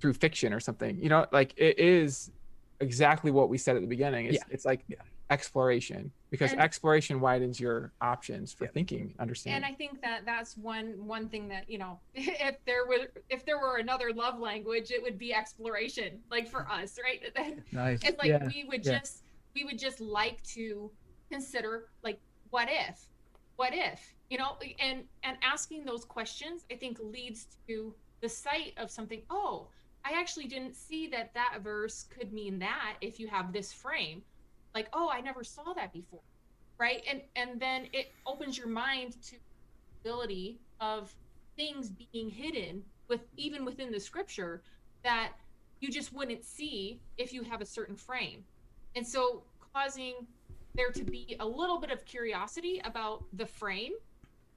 through fiction or something. You know, like it is exactly what we said at the beginning. It's, Yeah. it's like Yeah. Exploration because And- exploration widens your options for Yeah. thinking, understanding. and i think that that's one one thing that you know if there were if there were another love language it would be exploration like for us right Nice. it's like yeah. we would yeah. just we would just like to consider like what if what if you know and and asking those questions i think leads to the sight of something oh i actually didn't see that that verse could mean that if you have this frame like oh i never saw that before right? And and then it opens your mind to the ability of things being hidden with even within the scripture that you just wouldn't see if you have a certain frame. And so causing there to be a little bit of curiosity about the frame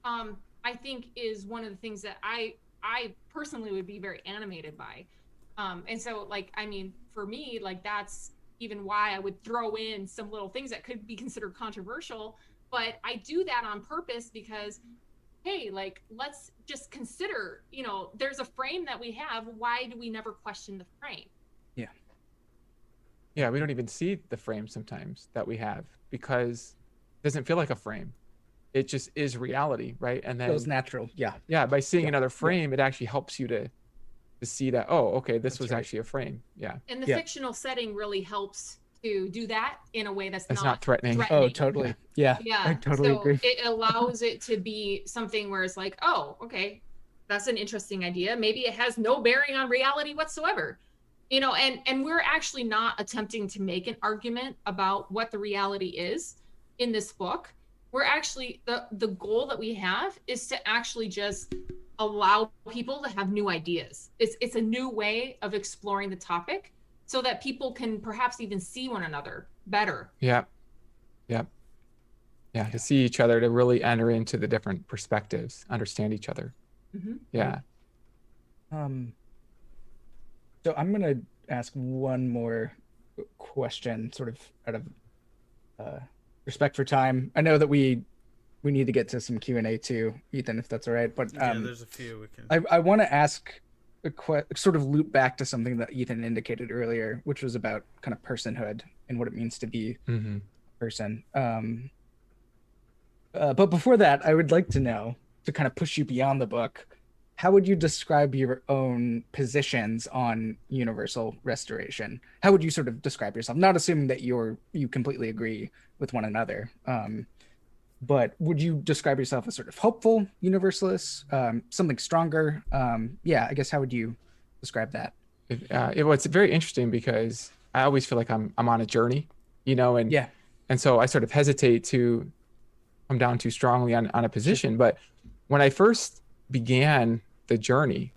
um, i think is one of the things that i i personally would be very animated by. Um, and so like i mean for me like that's even why I would throw in some little things that could be considered controversial. But I do that on purpose because, hey, like, let's just consider, you know, there's a frame that we have. Why do we never question the frame? Yeah, Yeah. we don't even see the frame sometimes that we have because it doesn't feel like a frame. It just is reality, right? And then it Feels natural. Yeah. yeah, by seeing Yeah, another yeah. frame, it actually helps you to to see that oh, okay, this That's was right. actually a frame. Yeah, And the Yeah. fictional setting really helps to do that in a way that's it's not, not threatening. threatening. Oh, totally. Yeah. Yeah. I totally so agree. It allows it to be something where it's like, oh, okay, that's an interesting idea. Maybe it has no bearing on reality whatsoever. You know, and and we're actually not attempting to make an argument about what the reality is in this book. We're actually the the goal that we have is to actually just allow people to have new ideas. It's it's a new way of exploring the topic so that people can perhaps even see one another better. Yeah. Yeah. Yeah, to see each other, to really enter into the different perspectives, understand each other. Mhm. Yeah. Um, so I'm gonna ask one more question, sort of out of uh, respect for time. I know that we we need to get to some Q and A too, Ethan, if that's all right. But yeah, um, there's a few we can. I I want to ask a que- sort of loop back to something that Ethan indicated earlier, which was about kind of personhood and what it means to be hmm a person. Um, uh, but before that, I would like to know to kind of push you beyond the book. How would you describe your own positions on universal restoration? How would you sort of describe yourself? Not assuming that you're you completely agree with one another, um, but would you describe yourself as sort of hopeful universalist, um, something stronger? Um, yeah, I guess how would you describe that? It, uh, it, well, it's very interesting because I always feel like I'm I'm on a journey, you know, and Yeah. and so I sort of hesitate to come down too strongly on on a position. But when I first began the journey,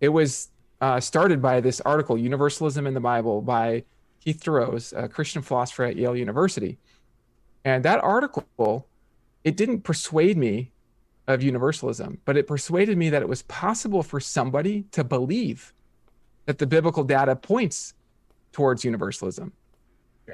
it was uh, started by this article, "Universalism in the Bible" by Keith DeRose, a Christian philosopher at Yale University, and that article, it didn't persuade me of universalism, but it persuaded me that it was possible for somebody to believe that the biblical data points towards universalism.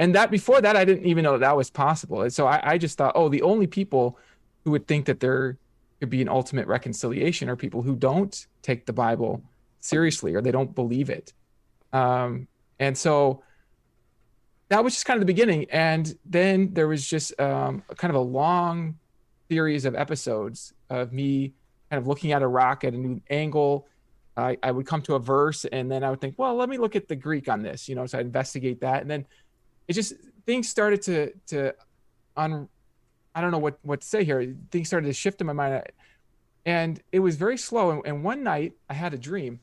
And that before that, I didn't even know that, that was possible. And so I, I just thought, oh, the only people who would think that there could be an ultimate reconciliation are people who don't take the Bible seriously or they don't believe it. Um, and so that was just kind of the beginning. And then there was just um, kind of a long series of episodes of me kind of looking at a rock at a new angle. I, I would come to a verse and then I would think, well, let me look at the Greek on this, you know, so I investigate that. And then it just things started to to un I don't know what what to say here. Things started to shift in my mind. And it was very slow. And, and one night I had a dream.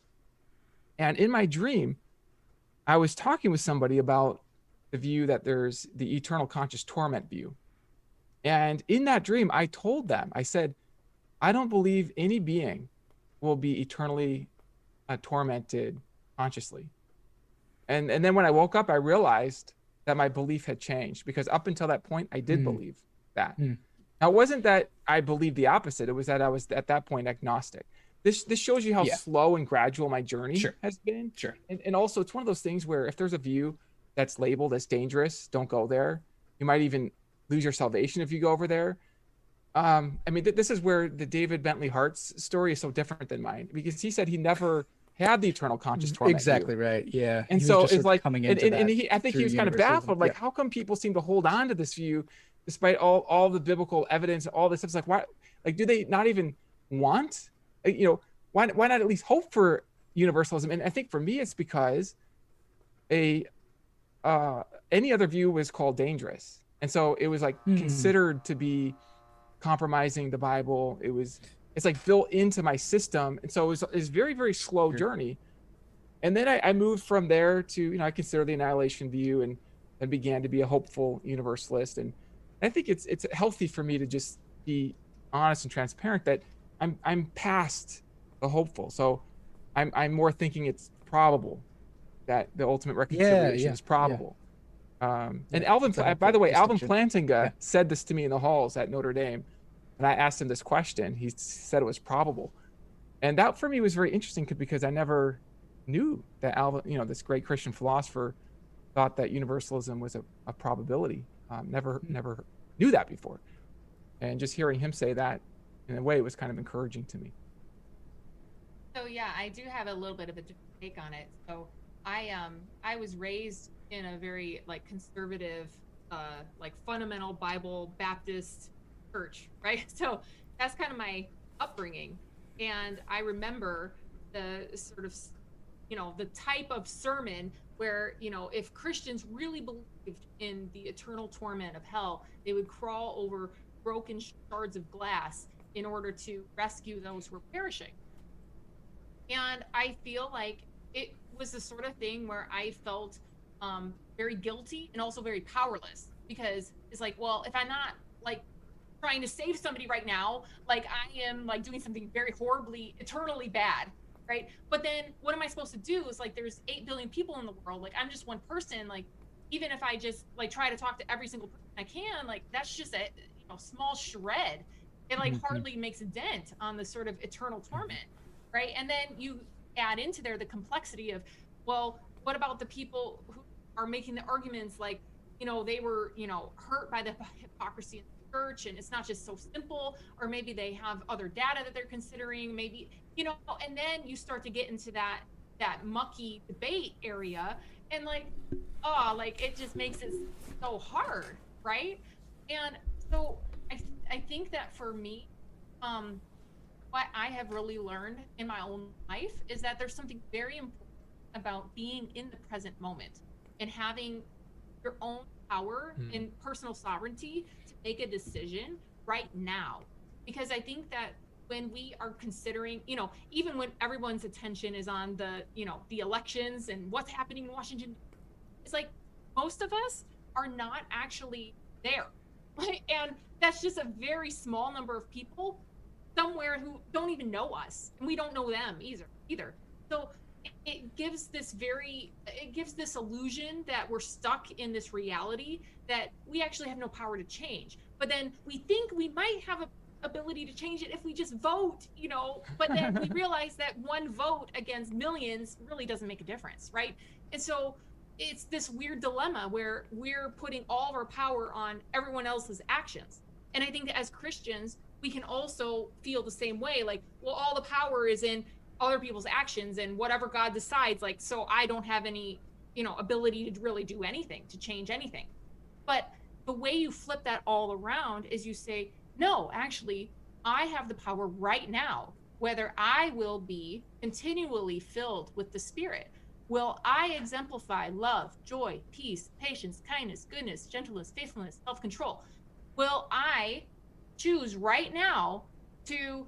And in my dream, I was talking with somebody about the view that there's the eternal conscious torment view. And in that dream, I told them, I said, I don't believe any being will be eternally uh, tormented consciously. And and then when I woke up, I realized that my belief had changed because up until that point, I did Mm. believe that. Mm. Now, it wasn't that I believed the opposite. It was that I was at that point agnostic. This this shows you how Yeah. slow and gradual my journey Sure. has been. Sure. And, and also, it's one of those things where if there's a view that's labeled as dangerous, don't go there. You might even lose your salvation if you go over there. Um, I mean, th- this is where the David Bentley Hart's story is so different than mine because he said he never had the eternal conscious torment. view. Exactly right. Yeah. And He so it's like, coming and, into and, and that he, I think he was kind of baffled. Like, Yeah. how come people seem to hold on to this view despite all all the biblical evidence, all this stuff? It's like, why? Like, do they not even want? You know, why why not at least hope for universalism? And I think for me, it's because a uh, any other view was called dangerous, and so it was like Hmm. considered to be compromising the Bible. It was it's like built into my system, and so it was it's very very slow Sure. journey. And then I, I moved from there to you know I consider the annihilation view, and and began to be a hopeful universalist. And I think it's it's healthy for me to just be honest and transparent that I'm I'm past the hopeful. So I'm I'm more thinking it's probable that the ultimate reconciliation yeah, is probable. Um, and Yeah, Alvin, it's by the helpful way, Alvin. Plantinga Yeah. said this to me in the halls at Notre Dame, and I asked him this question. He said it was probable, and that for me was very interesting because I never knew that Alvin, you know, this great Christian philosopher, thought that universalism was a, a probability. Um, never never knew that before, and just hearing him say that in a way was kind of encouraging to me. So yeah, I do have a little bit of a different take on it. So I um I was raised in a very like conservative, uh like fundamental Bible Baptist church, right? So that's kind of my upbringing, and I remember the sort of you know the type of sermon where you know if Christians really believed in the eternal torment of hell, they would crawl over broken shards of glass in order to rescue those who were perishing. And I feel like it was the sort of thing where I felt um, very guilty and also very powerless because it's like, well, if I'm not like trying to save somebody right now, like I am like doing something very horribly, eternally bad, right? But then what am I supposed to do? Is like there's eight billion people in the world. Like I'm just one person. Like even if I just like try to talk to every single person I can, like that's just a you know small shred. It like Mhm. hardly makes a dent on the sort of eternal torment, right? And then you add into there the complexity of, well, what about the people who are making the arguments like, you know, they were, you know, hurt by the hypocrisy in the church and it's not just so simple, or maybe they have other data that they're considering, maybe, you know, and then you start to get into that that mucky debate area and like oh like it just makes it so hard right? And so i i think that for me um what i have really learned in my own life is that there's something very important about being in the present moment and having your own power Hmm. and personal sovereignty to make a decision right now. Because i think that when we are considering you know even when everyone's attention is on the you know the elections and what's happening in washington it's like most of us are not actually there. And that's just a very small number of people somewhere who don't even know us. And we don't know them either either. So it- gives this very it gives this illusion that we're stuck in this reality that we actually have no power to change. But then we think we might have a ability to change it if we just vote you know but then we realize that one vote against millions really doesn't make a difference right? And so it's this weird dilemma where we're putting all of our power on everyone else's actions. And i think that as christians we can also feel the same way like well all the power is in other people's actions and whatever god decides like so i don't have any you know ability to really do anything to change anything. But the way you flip that all around is you say no actually i have the power right now whether i will be continually filled with the spirit. Will i exemplify love joy peace patience kindness goodness gentleness faithfulness self-control? Will i choose right now to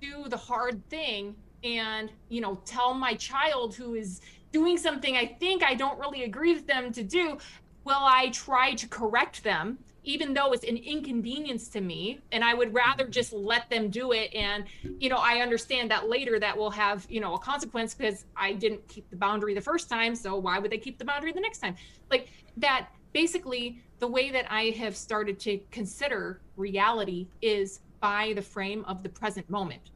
do the hard thing and you know tell my child who is doing something i think i don't really agree with them to do will i try to correct them even though it's an inconvenience to me and i would rather mm-hmm. just let them do it. And you know i understand that later that will have you know a consequence because i didn't keep the boundary the first time so why would they keep the boundary the next time? Like that basically the way that i have started to consider reality is by the frame of the present moment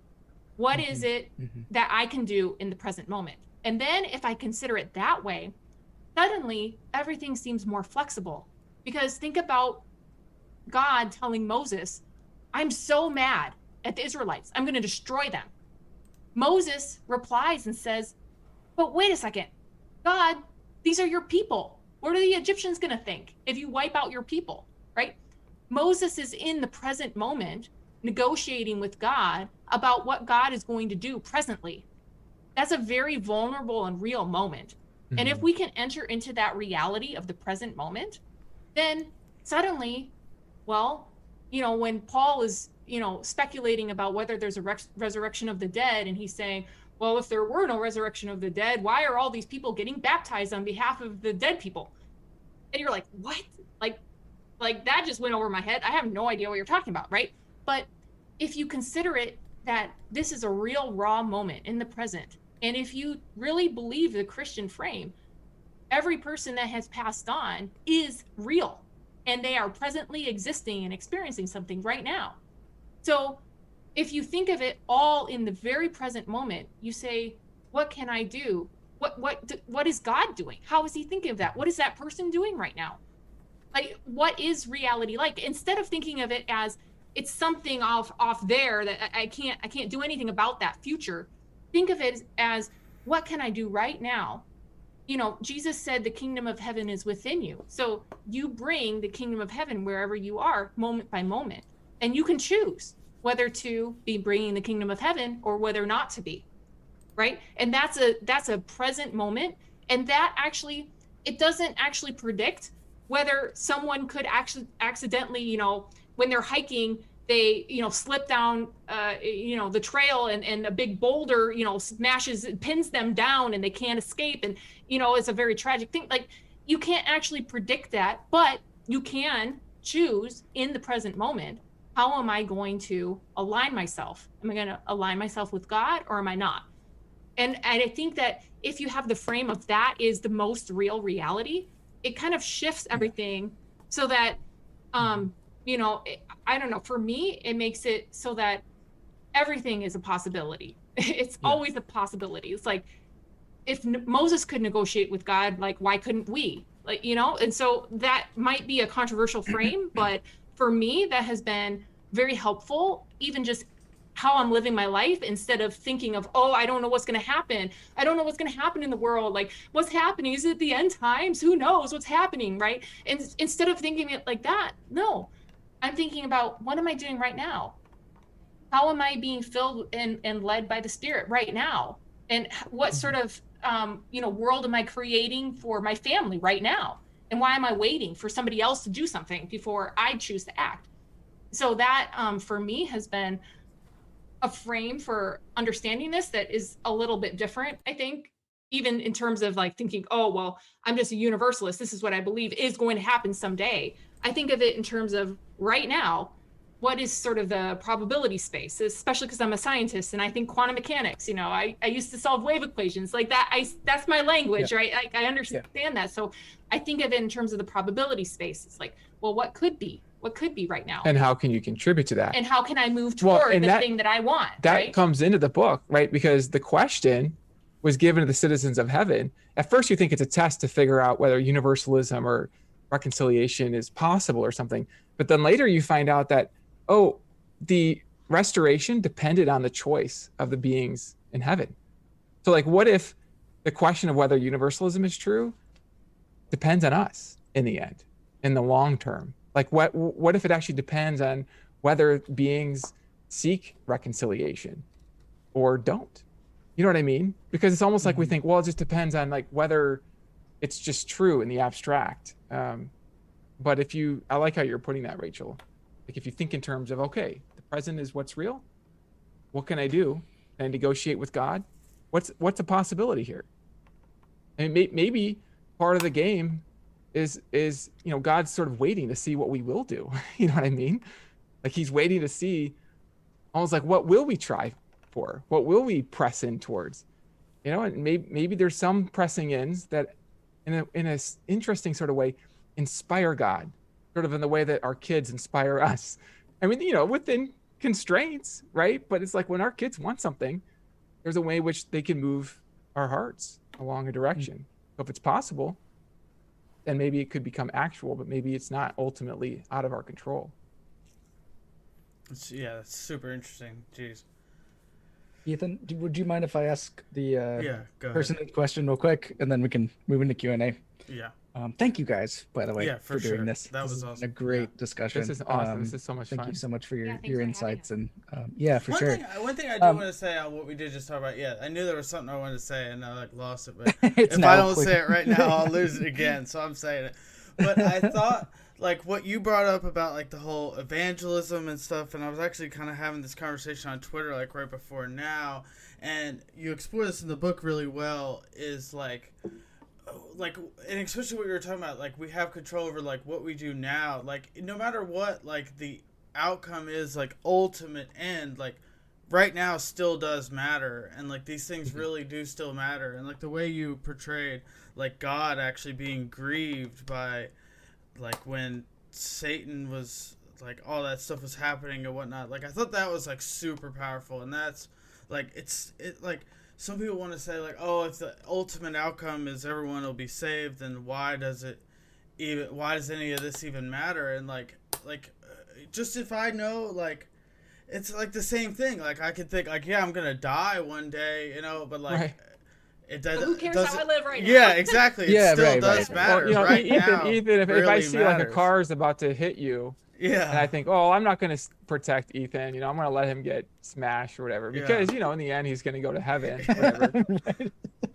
What is it Mhm. that I can do in the present moment? And then if I consider it that way, suddenly everything seems more flexible. Because think about God telling Moses, I'm so mad at the Israelites, I'm going to destroy them. Moses replies and says, But wait a second, God, these are your people. What are the Egyptians going to think if you wipe out your people? Right? Moses is in the present moment negotiating with God about what God is going to do presently. That's a very vulnerable and real moment. And if mm-hmm. we can enter into that reality of the present moment, then suddenly, well, you know, when Paul is, you know, speculating about whether there's a rex- resurrection of the dead, and he's saying, well, if there were no resurrection of the dead, why are all these people getting baptized on behalf of the dead people? And you're like, what? Like, like that just went over my head. I have no idea what you're talking about, right? But if you consider it that this is a real raw moment in the present, and if you really believe the Christian frame, every person that has passed on is real and they are presently existing and experiencing something right now. So if you think of it all in the very present moment, you say, What can I do? What what what is god doing? How is he thinking of that? What is that person doing right now? Like what is reality like? Instead of thinking of it as it's something off off there that I, can't i can't do anything about that future. Think of it as what can i do right now? You know jesus said the kingdom of heaven is within you. So you bring the kingdom of heaven wherever you are moment by moment. And you can choose whether to be bringing the kingdom of heaven or whether not to be right? And that's a that's a present moment. And that actually it doesn't actually predict whether someone could actually accidentally you know when they're hiking they you know slip down uh, you know the trail and, and a big boulder you know smashes pins them down and they can't escape. And you know it's a very tragic thing. Like you can't actually predict that but you can choose in the present moment how am i going to align myself? Am i going to align myself with god or am i not? And, and i think that if you have the frame of that is the most real reality it kind of shifts everything so that um you know eh, i don't know for me it makes it so that everything is a possibility. It's Yeah. always a possibility. It's like if moses could negotiate with god like why couldn't we? Like you know and so that might be a controversial frame but for me that has been very helpful even just how i'm living my life instead of thinking of oh i don't know what's going to happen. I don't know what's going to happen in the world. Like what's happening? Is it the end times? Who knows what's happening right? And instead of thinking it like that no i'm thinking about what am i doing right now? How am i being filled and, and led by the spirit right now? And what sort of um, you know world am i creating for my family right now? And why am i waiting for somebody else to do something before i choose to act? So that um, for me has been a frame for understanding this that is a little bit different i think even in terms of like thinking oh well i'm just a universalist. This is what i believe is going to happen someday i think of it in terms of right now what is sort of the probability space especially because i'm a scientist and i think quantum mechanics you know i, I used to solve wave equations like that i that's my language right I, I understand that so i think of it in terms of the probability space it's like well what could be what could be right now And how can you contribute to that? and how can I move toward and the that- thing that I want? that right? comes into the book, right? Because the question was given to the citizens of heaven. At first, you think it's a test to figure out whether universalism or reconciliation is possible or something. But then later, you find out that, oh, the restoration depended on the choice of the beings in heaven. So, like, what if the question of whether universalism is true depends on us in the end, in the long term? Like, what what if it actually depends on whether beings seek reconciliation or don't? You know what I mean? Because it's almost like we mm-hmm. think, well, it just depends on like whether it's just true in the abstract. Um, but if you, I like how you're putting that, Rachel. Like if you think in terms of, okay, the present is what's real. What can I do? Can I negotiate with God? What's what's a possibility here? And may, maybe part of the game is is you know God's sort of waiting to see what we will do. you know what I mean? Like He's waiting to see, almost like what will we try for? What will we press in towards? You know, and maybe maybe there's some pressing ins that, in a in a interesting sort of way, inspire God, sort of in the way that our kids inspire us. I mean, you know, within constraints, right? But it's like when our kids want something, there's a way in which they can move our hearts along a direction. Mm. So if it's possible, then maybe it could become actual, but maybe it's not ultimately out of our control. It's, yeah, that's super interesting. Jeez. Ethan, do, would you mind if I ask the uh, Yeah, go ahead. person in question real quick, and then we can move into Q and A? Yeah. Um, thank you guys, by the way, Yeah, for doing sure. this. That This was awesome. A great Yeah. discussion. This is awesome. Um, this is so much fun. thank fun. you so much for your Yeah, your for insights and um, yeah, for one sure. Thing, one thing I do Um, want to say on what we did just talk about, yeah, I knew there was something I wanted to say and I like lost it, but it's if now I don't clear. say it right now, I'll lose it again. So I'm saying it. But I thought like what you brought up about like the whole evangelism and stuff, and I was actually kind of having this conversation on Twitter like right before now, and you explore this in the book really well. Is like like and especially what you were talking about like we have control over like what we do now like no matter what like the outcome is like ultimate end like right now still does matter and like these things mm-hmm. really do still matter and like the way you portrayed like god actually being grieved by like when satan was like all that stuff was happening and whatnot like i thought that was like super powerful and that's like it's it like some people want to say like, oh, if the ultimate outcome is everyone will be saved, then why does it even? Why does any of this even matter? And like, like, uh, just if I know like. It's like the same thing. Like I could think, like, yeah, I'm gonna die one day, you know, but like, Right. It But does. who cares doesn't- how I live right now? Yeah, exactly. It Yeah, still right, does right. matter. Well, you know, right Ethan, now, Ethan, if, if I really see like a car is about to hit you, yeah, and I think, oh, I'm not going to protect Ethan. You know, I'm going to let him get smashed or whatever Yeah. because you know, in the end, he's going to go to heaven. Whatever. And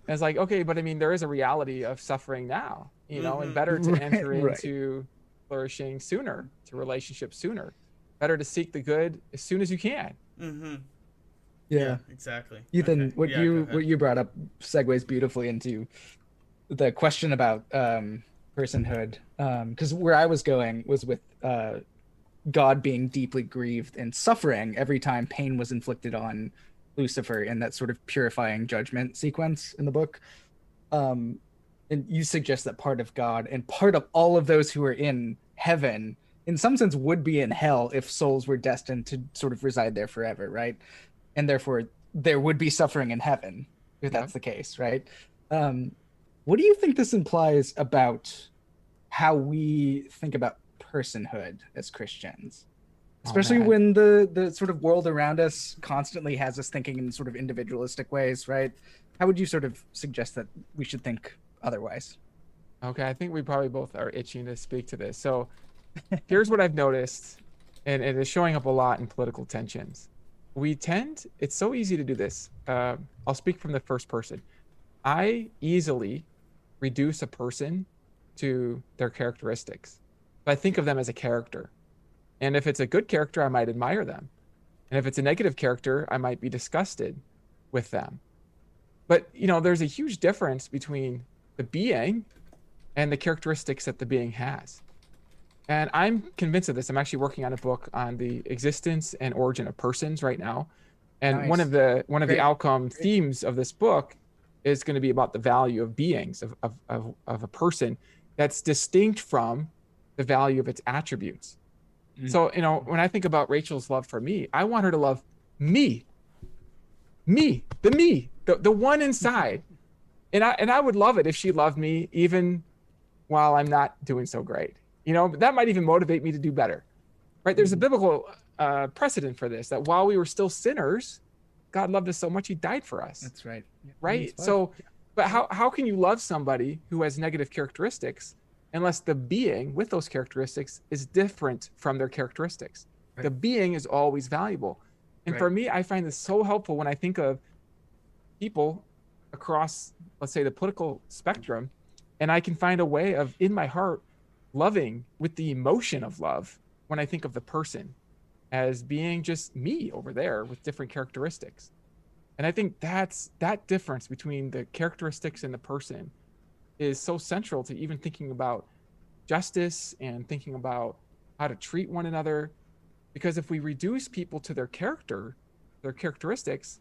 it's like, okay, but I mean, there is a reality of suffering now. You know, and Mhm. better to Right, enter right. into flourishing sooner, to relationships sooner. Better to seek the good as soon as you can. mm-hmm. Yeah. exactly. Ethan, Okay. what Yeah, you what you brought up segues beautifully into the question about um, personhood. Because where I was going was with uh, God being deeply grieved and suffering every time pain was inflicted on Lucifer in that sort of purifying judgment sequence in the book. Um, and you suggest that part of God and part of all of those who are in heaven, in some sense, would be in hell if souls were destined to sort of reside there forever, right? And therefore, there would be suffering in heaven if Yeah. that's the case, right? Um, what do you think this implies about how we think about personhood as Christians? Oh, Especially man. when the the sort of world around us constantly has us thinking in sort of individualistic ways, right? How would you sort of suggest that we should think otherwise? Okay, I think we probably both are itching to speak to this. So here's what I've noticed, and it is showing up a lot in political tensions. We tend, it's so easy to do this. Uh, I'll speak from the first person. I easily reduce a person to their characteristics. But I think of them as a character. And if it's a good character, I might admire them. And if it's a negative character, I might be disgusted with them. But, you know, there's a huge difference between the being and the characteristics that the being has. And I'm convinced of this. I'm actually working on a book on the existence and origin of persons right now. And one of the one of Great. the outcome Great. themes of this book is going to be about the value of beings of, of, of, of a person that's distinct from the value of its attributes. Mm. So, you know, when I think about Rachel's love for me, I want her to love me. Me, the me, the, the one inside. And I and I would love it if she loved me even while I'm not doing so great. You know, that might even motivate me to do better. Right? There's a biblical uh, precedent for this that while we were still sinners, God loved us so much he died for us. That's right. right? so but how, how can you love somebody who has negative characteristics unless the being with those characteristics is different from their characteristics? The being is always valuable. And for me i find this so helpful when i think of people across let's say the political spectrum and i can find a way of in my heart loving with the emotion of love when i think of the person as being just me over there with different characteristics and I think that's that difference between the characteristics and the person is so central to even thinking about justice and thinking about how to treat one another. Because if we reduce people to their character, their characteristics,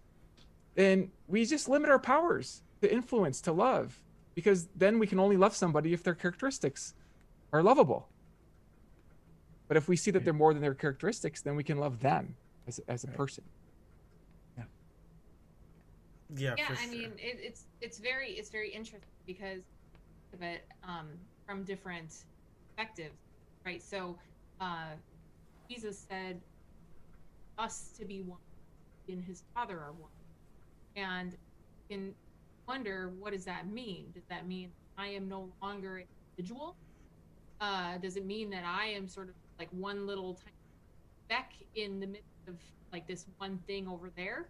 then we just limit our powers to influence, to love. Because then we can only love somebody if their characteristics are lovable. But if we see that they're more than their characteristics, then we can love them as, as a person. Yeah, yeah for i sure. mean it, it's it's very it's very interesting because of it um from different perspectives right? So uh jesus said us to be one in his father are one. And you can wonder what does that mean? Does that mean i am no longer an individual uh does it mean that i am sort of like one little tiny speck in the midst of like this one thing over there?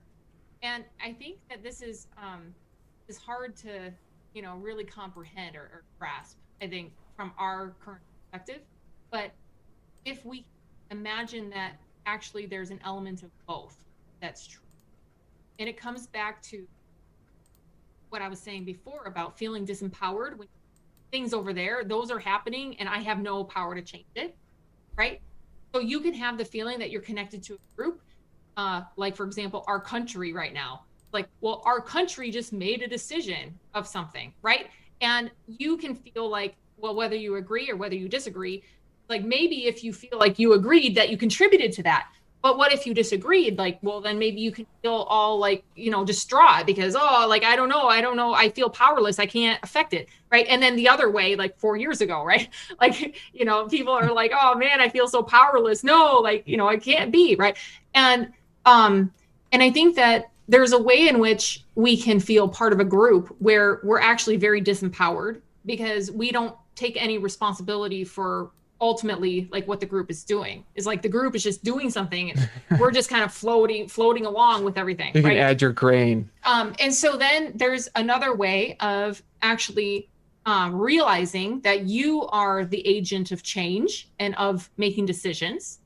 And i think that this is um is hard to you know really comprehend or, or grasp i think from our current perspective. But if we imagine that actually there's an element of both that's true. And it comes back to what i was saying before about feeling disempowered when things over there those are happening and i have no power to change it right? So you can have the feeling that you're connected to a group uh, like for example our country right now. Like well our country just made a decision of something right? And you can feel like well whether you agree or whether you disagree like maybe if you feel like you agreed that you contributed to that But what if you disagreed? Like, well, then maybe you can feel all like, you know, distraught because, oh, like, I don't know. I don't know. I feel powerless. I can't affect it. Right. And then the other way, like four years ago, right? Like, you know, people are like, oh man, I feel so powerless. No, like, you know, I can't be. Right. And, um, and I think that there's a way in which we can feel part of a group where we're actually very disempowered because we don't take any responsibility for ultimately like what the group is doing. Is like the group is just doing something. And we're just kind of floating floating along with everything You can right? add your grain. um, and so then there's another way of actually um, realizing that you are the agent of change and of making decisions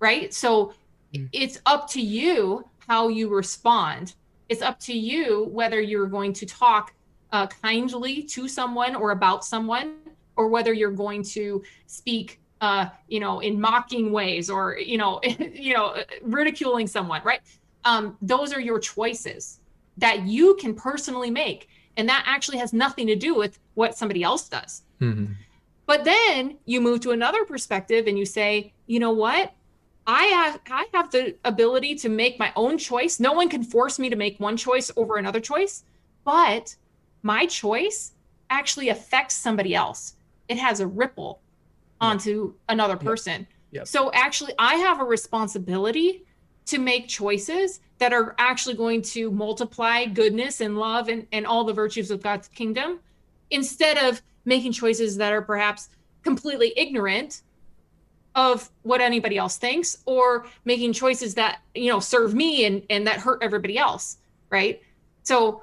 right? So Mm. it's up to you how you respond. It's up to you whether you're going to talk uh, kindly to someone or about someone or whether you're going to speak uh, you know in mocking ways or you know you know ridiculing someone right um, those are your choices that you can personally make and that actually has nothing to do with what somebody else does Mhm. but then you move to another perspective and you say, you know what? I have I have the ability to make my own choice. No one can force me to make one choice over another choice, but my choice actually affects somebody else. It has a ripple onto another person. Yep. So actually I have a responsibility to make choices that are actually going to multiply goodness and love and, and all the virtues of God's kingdom instead of making choices that are perhaps completely ignorant of what anybody else thinks or making choices that you know serve me and and that hurt everybody else right so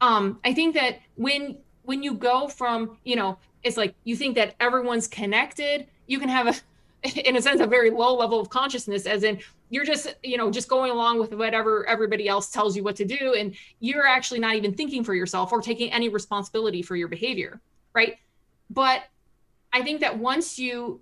um i think that when when you go from you know it's like you think that everyone's connected. You can have a in a sense a very low level of consciousness as in you're just you know just going along with whatever everybody else tells you what to do and you're actually not even thinking for yourself or taking any responsibility for your behavior right? But i think that once you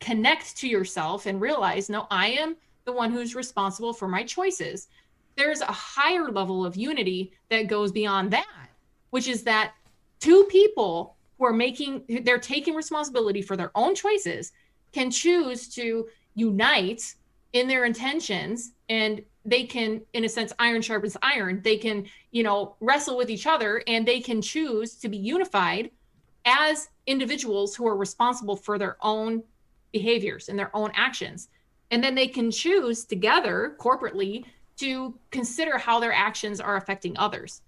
connect to yourself and realize no i am the one who's responsible for my choices there's a higher level of unity that goes beyond that which is that two people who are making they're taking responsibility for their own choices can choose to unite in their intentions and they can in a sense iron sharpens iron. They can you know wrestle with each other and they can choose to be unified as individuals who are responsible for their own behaviors and their own actions. And then they can choose together corporately to consider how their actions are affecting others.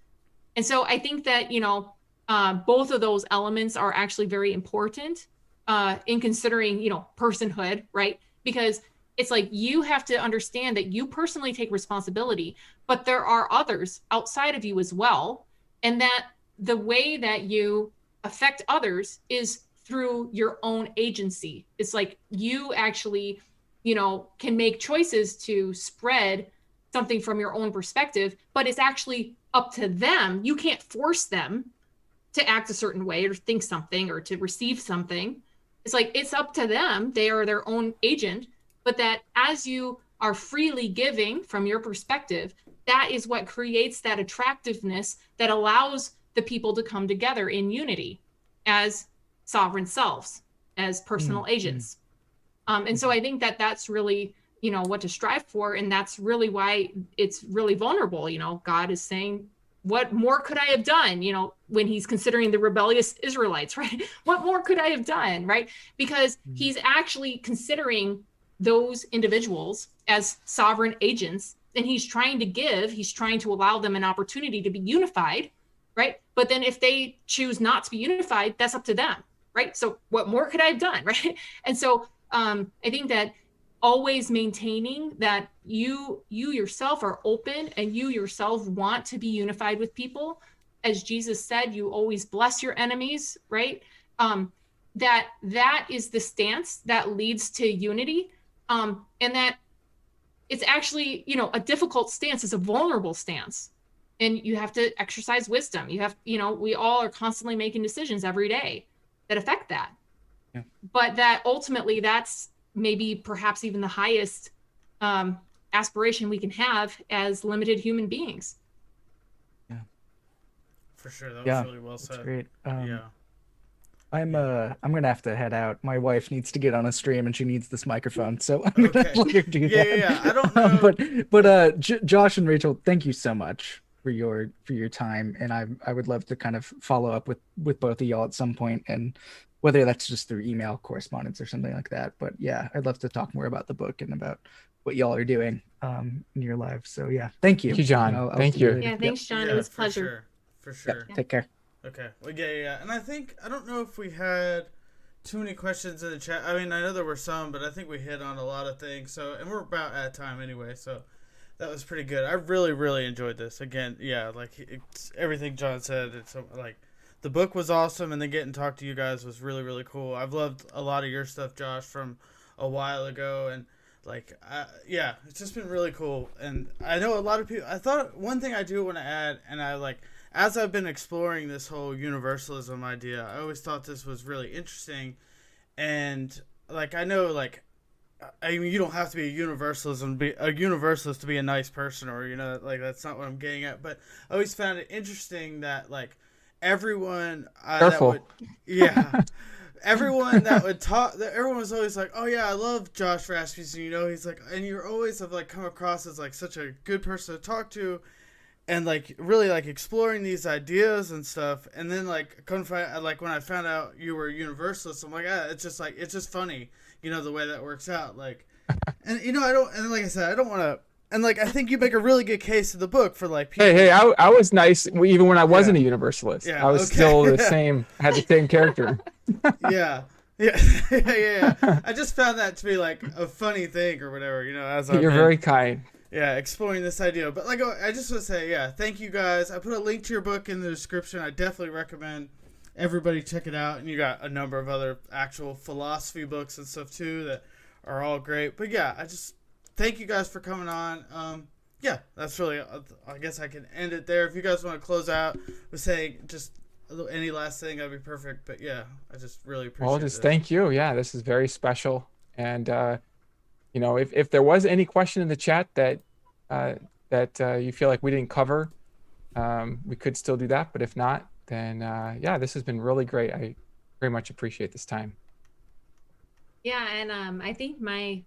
And so i think that you know uh, both of those elements are actually very important uh, in considering you know personhood right? Because it's like you have to understand that you personally take responsibility but there are others outside of you as well. And that the way that you affect others is through your own agency. It's like you actually you know can make choices to spread something from your own perspective but it's actually up to them. You can't force them to act a certain way or think something or to receive something. It's like it's up to them. They are their own agent but that as you are freely giving from your perspective that is what creates that attractiveness that allows the people to come together in unity as sovereign selves as personal Mm, agents. Um, and so i think that that's really you know what to strive for and that's really why it's really vulnerable. You know god is saying what more could i have done you know when he's considering the rebellious israelites right? What more could i have done right? Because Mhm. he's actually considering those individuals as sovereign agents and he's trying to give he's trying to allow them an opportunity to be unified right? But then if they choose not to be unified that's up to them right? So what more could i have done right? And so um i think that always maintaining that you you yourself are open and you yourself want to be unified with people. As jesus said you always bless your enemies right? Um that that is the stance that leads to unity. Um and that it's actually you know a difficult stance it's a vulnerable stance. And you have to exercise wisdom. You have you know we all are constantly making decisions every day that affect that. Yeah. but that ultimately that's maybe perhaps even the highest um, aspiration we can have as limited human beings Yeah, For sure, that was Yeah, really well That's said. great. Um, yeah. I'm uh I'm gonna have to head out. My wife needs to get on a stream and she needs this microphone, so I'm gonna let her do Yeah, that. yeah, yeah. I don't Um, know- but but uh, J- Josh and Rachel, thank you so much for your for your time, and I I would love to kind of follow up with with both of y'all at some point, and whether that's just through email correspondence or something like that. But yeah, I'd love to talk more about the book and about what y'all are doing um in your lives. So yeah, thank you. Thank you, John. I'll- I'll Thank see you. Yeah, thanks, John. Yeah, it was a for pleasure. Sure. For Yep, sure. Take care. Okay. Well, yeah, yeah, yeah. And I think I don't know if we had too many questions in the chat. I mean, I know there were some, but I think we hit on a lot of things. So, and we're about at time anyway. So, that was pretty good. I really, really enjoyed this. Again, yeah, like it's everything John said. It's like the book was awesome, and then getting to talk to you guys was really, really cool. I've loved a lot of your stuff, Josh, from a while ago, and like, uh, yeah, it's just been really cool. And I know a lot of people. I thought one thing I do want to add, and I like as I've been exploring this whole universalism idea, I always thought this was really interesting. And like I know like I mean you don't have to be a universalism be a universalist to be a nice person or you know like that's not what I'm getting at, but I always found it interesting that like everyone uh, that Careful. would yeah. Everyone that would talk that everyone was always like oh yeah i love josh rasmussen you know? He's like and you're always have like come across as like such a good person to talk to and like really like exploring these ideas and stuff. And then like couldn't find like when i found out you were a universalist i'm like ah, it's just like it's just funny you know the way that works out like and you know i don't and like i said i don't want to and like i think you make a really good case in the book for like people Hey, hey, I, I was nice even when I wasn't a universalist. Yeah, I was okay. still the same, had the same character. yeah. Yeah, yeah, yeah, yeah. I just found that to be like a funny thing or whatever, you know. As I've You're very kind. yeah exploring this idea, but like oh, I just want to say, yeah, thank you guys. I put a link to your book in the description. I definitely recommend everybody check it out. And you got a number of other actual philosophy books and stuff too that are all great. But yeah, I just thank you guys for coming on. Um, yeah, that's really. I guess I can end it there. If you guys want to close out with saying just any last thing, that'd be perfect. But yeah, I just really appreciate. It. Well, just this. thank you. Yeah, this is very special. And uh, you know, if, if there was any question in the chat that uh, that uh, you feel like we didn't cover, um, we could still do that. But if not, then uh, yeah, this has been really great. I very much appreciate this time. Yeah, and um, I think my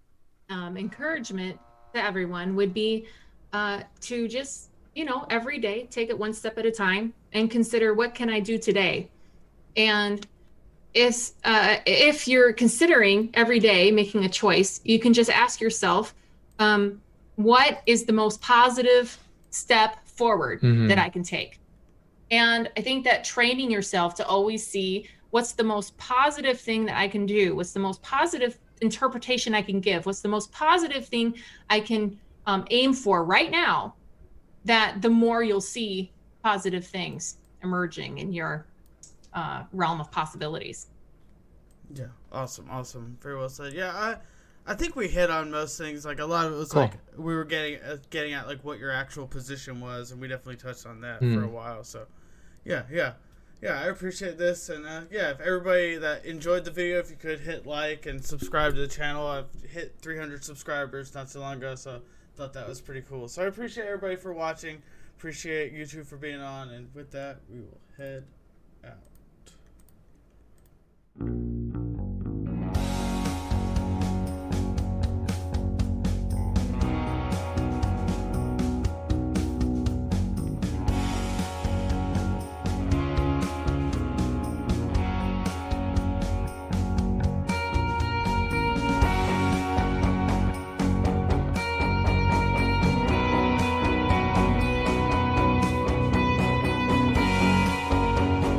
um, encouragement to everyone would be uh, to just, you know, every day take it one step at a time and consider what can I do today. And if uh, if you're considering every day making a choice, you can just ask yourself, um, what is the most positive step forward Mhm. that I can take? And I think that training yourself to always see what's the most positive thing that I can do, what's the most positive interpretation I can give, what's the most positive thing I can um, aim for right now, that the more you'll see positive things emerging in your uh, realm of possibilities. Yeah, awesome, awesome, very well said. Yeah, I, I think we hit on most things. Like a lot of it was Cool. like we were getting uh, getting at like what your actual position was, and we definitely touched on that for Mm. a while. So, yeah, yeah, yeah, I appreciate this. And uh, yeah, if everybody that enjoyed the video, if you could hit like and subscribe to the channel, I've hit 300 subscribers not too long ago, so thought that was pretty cool. So I appreciate everybody for watching. Appreciate YouTube for being on. And with that, we will head out.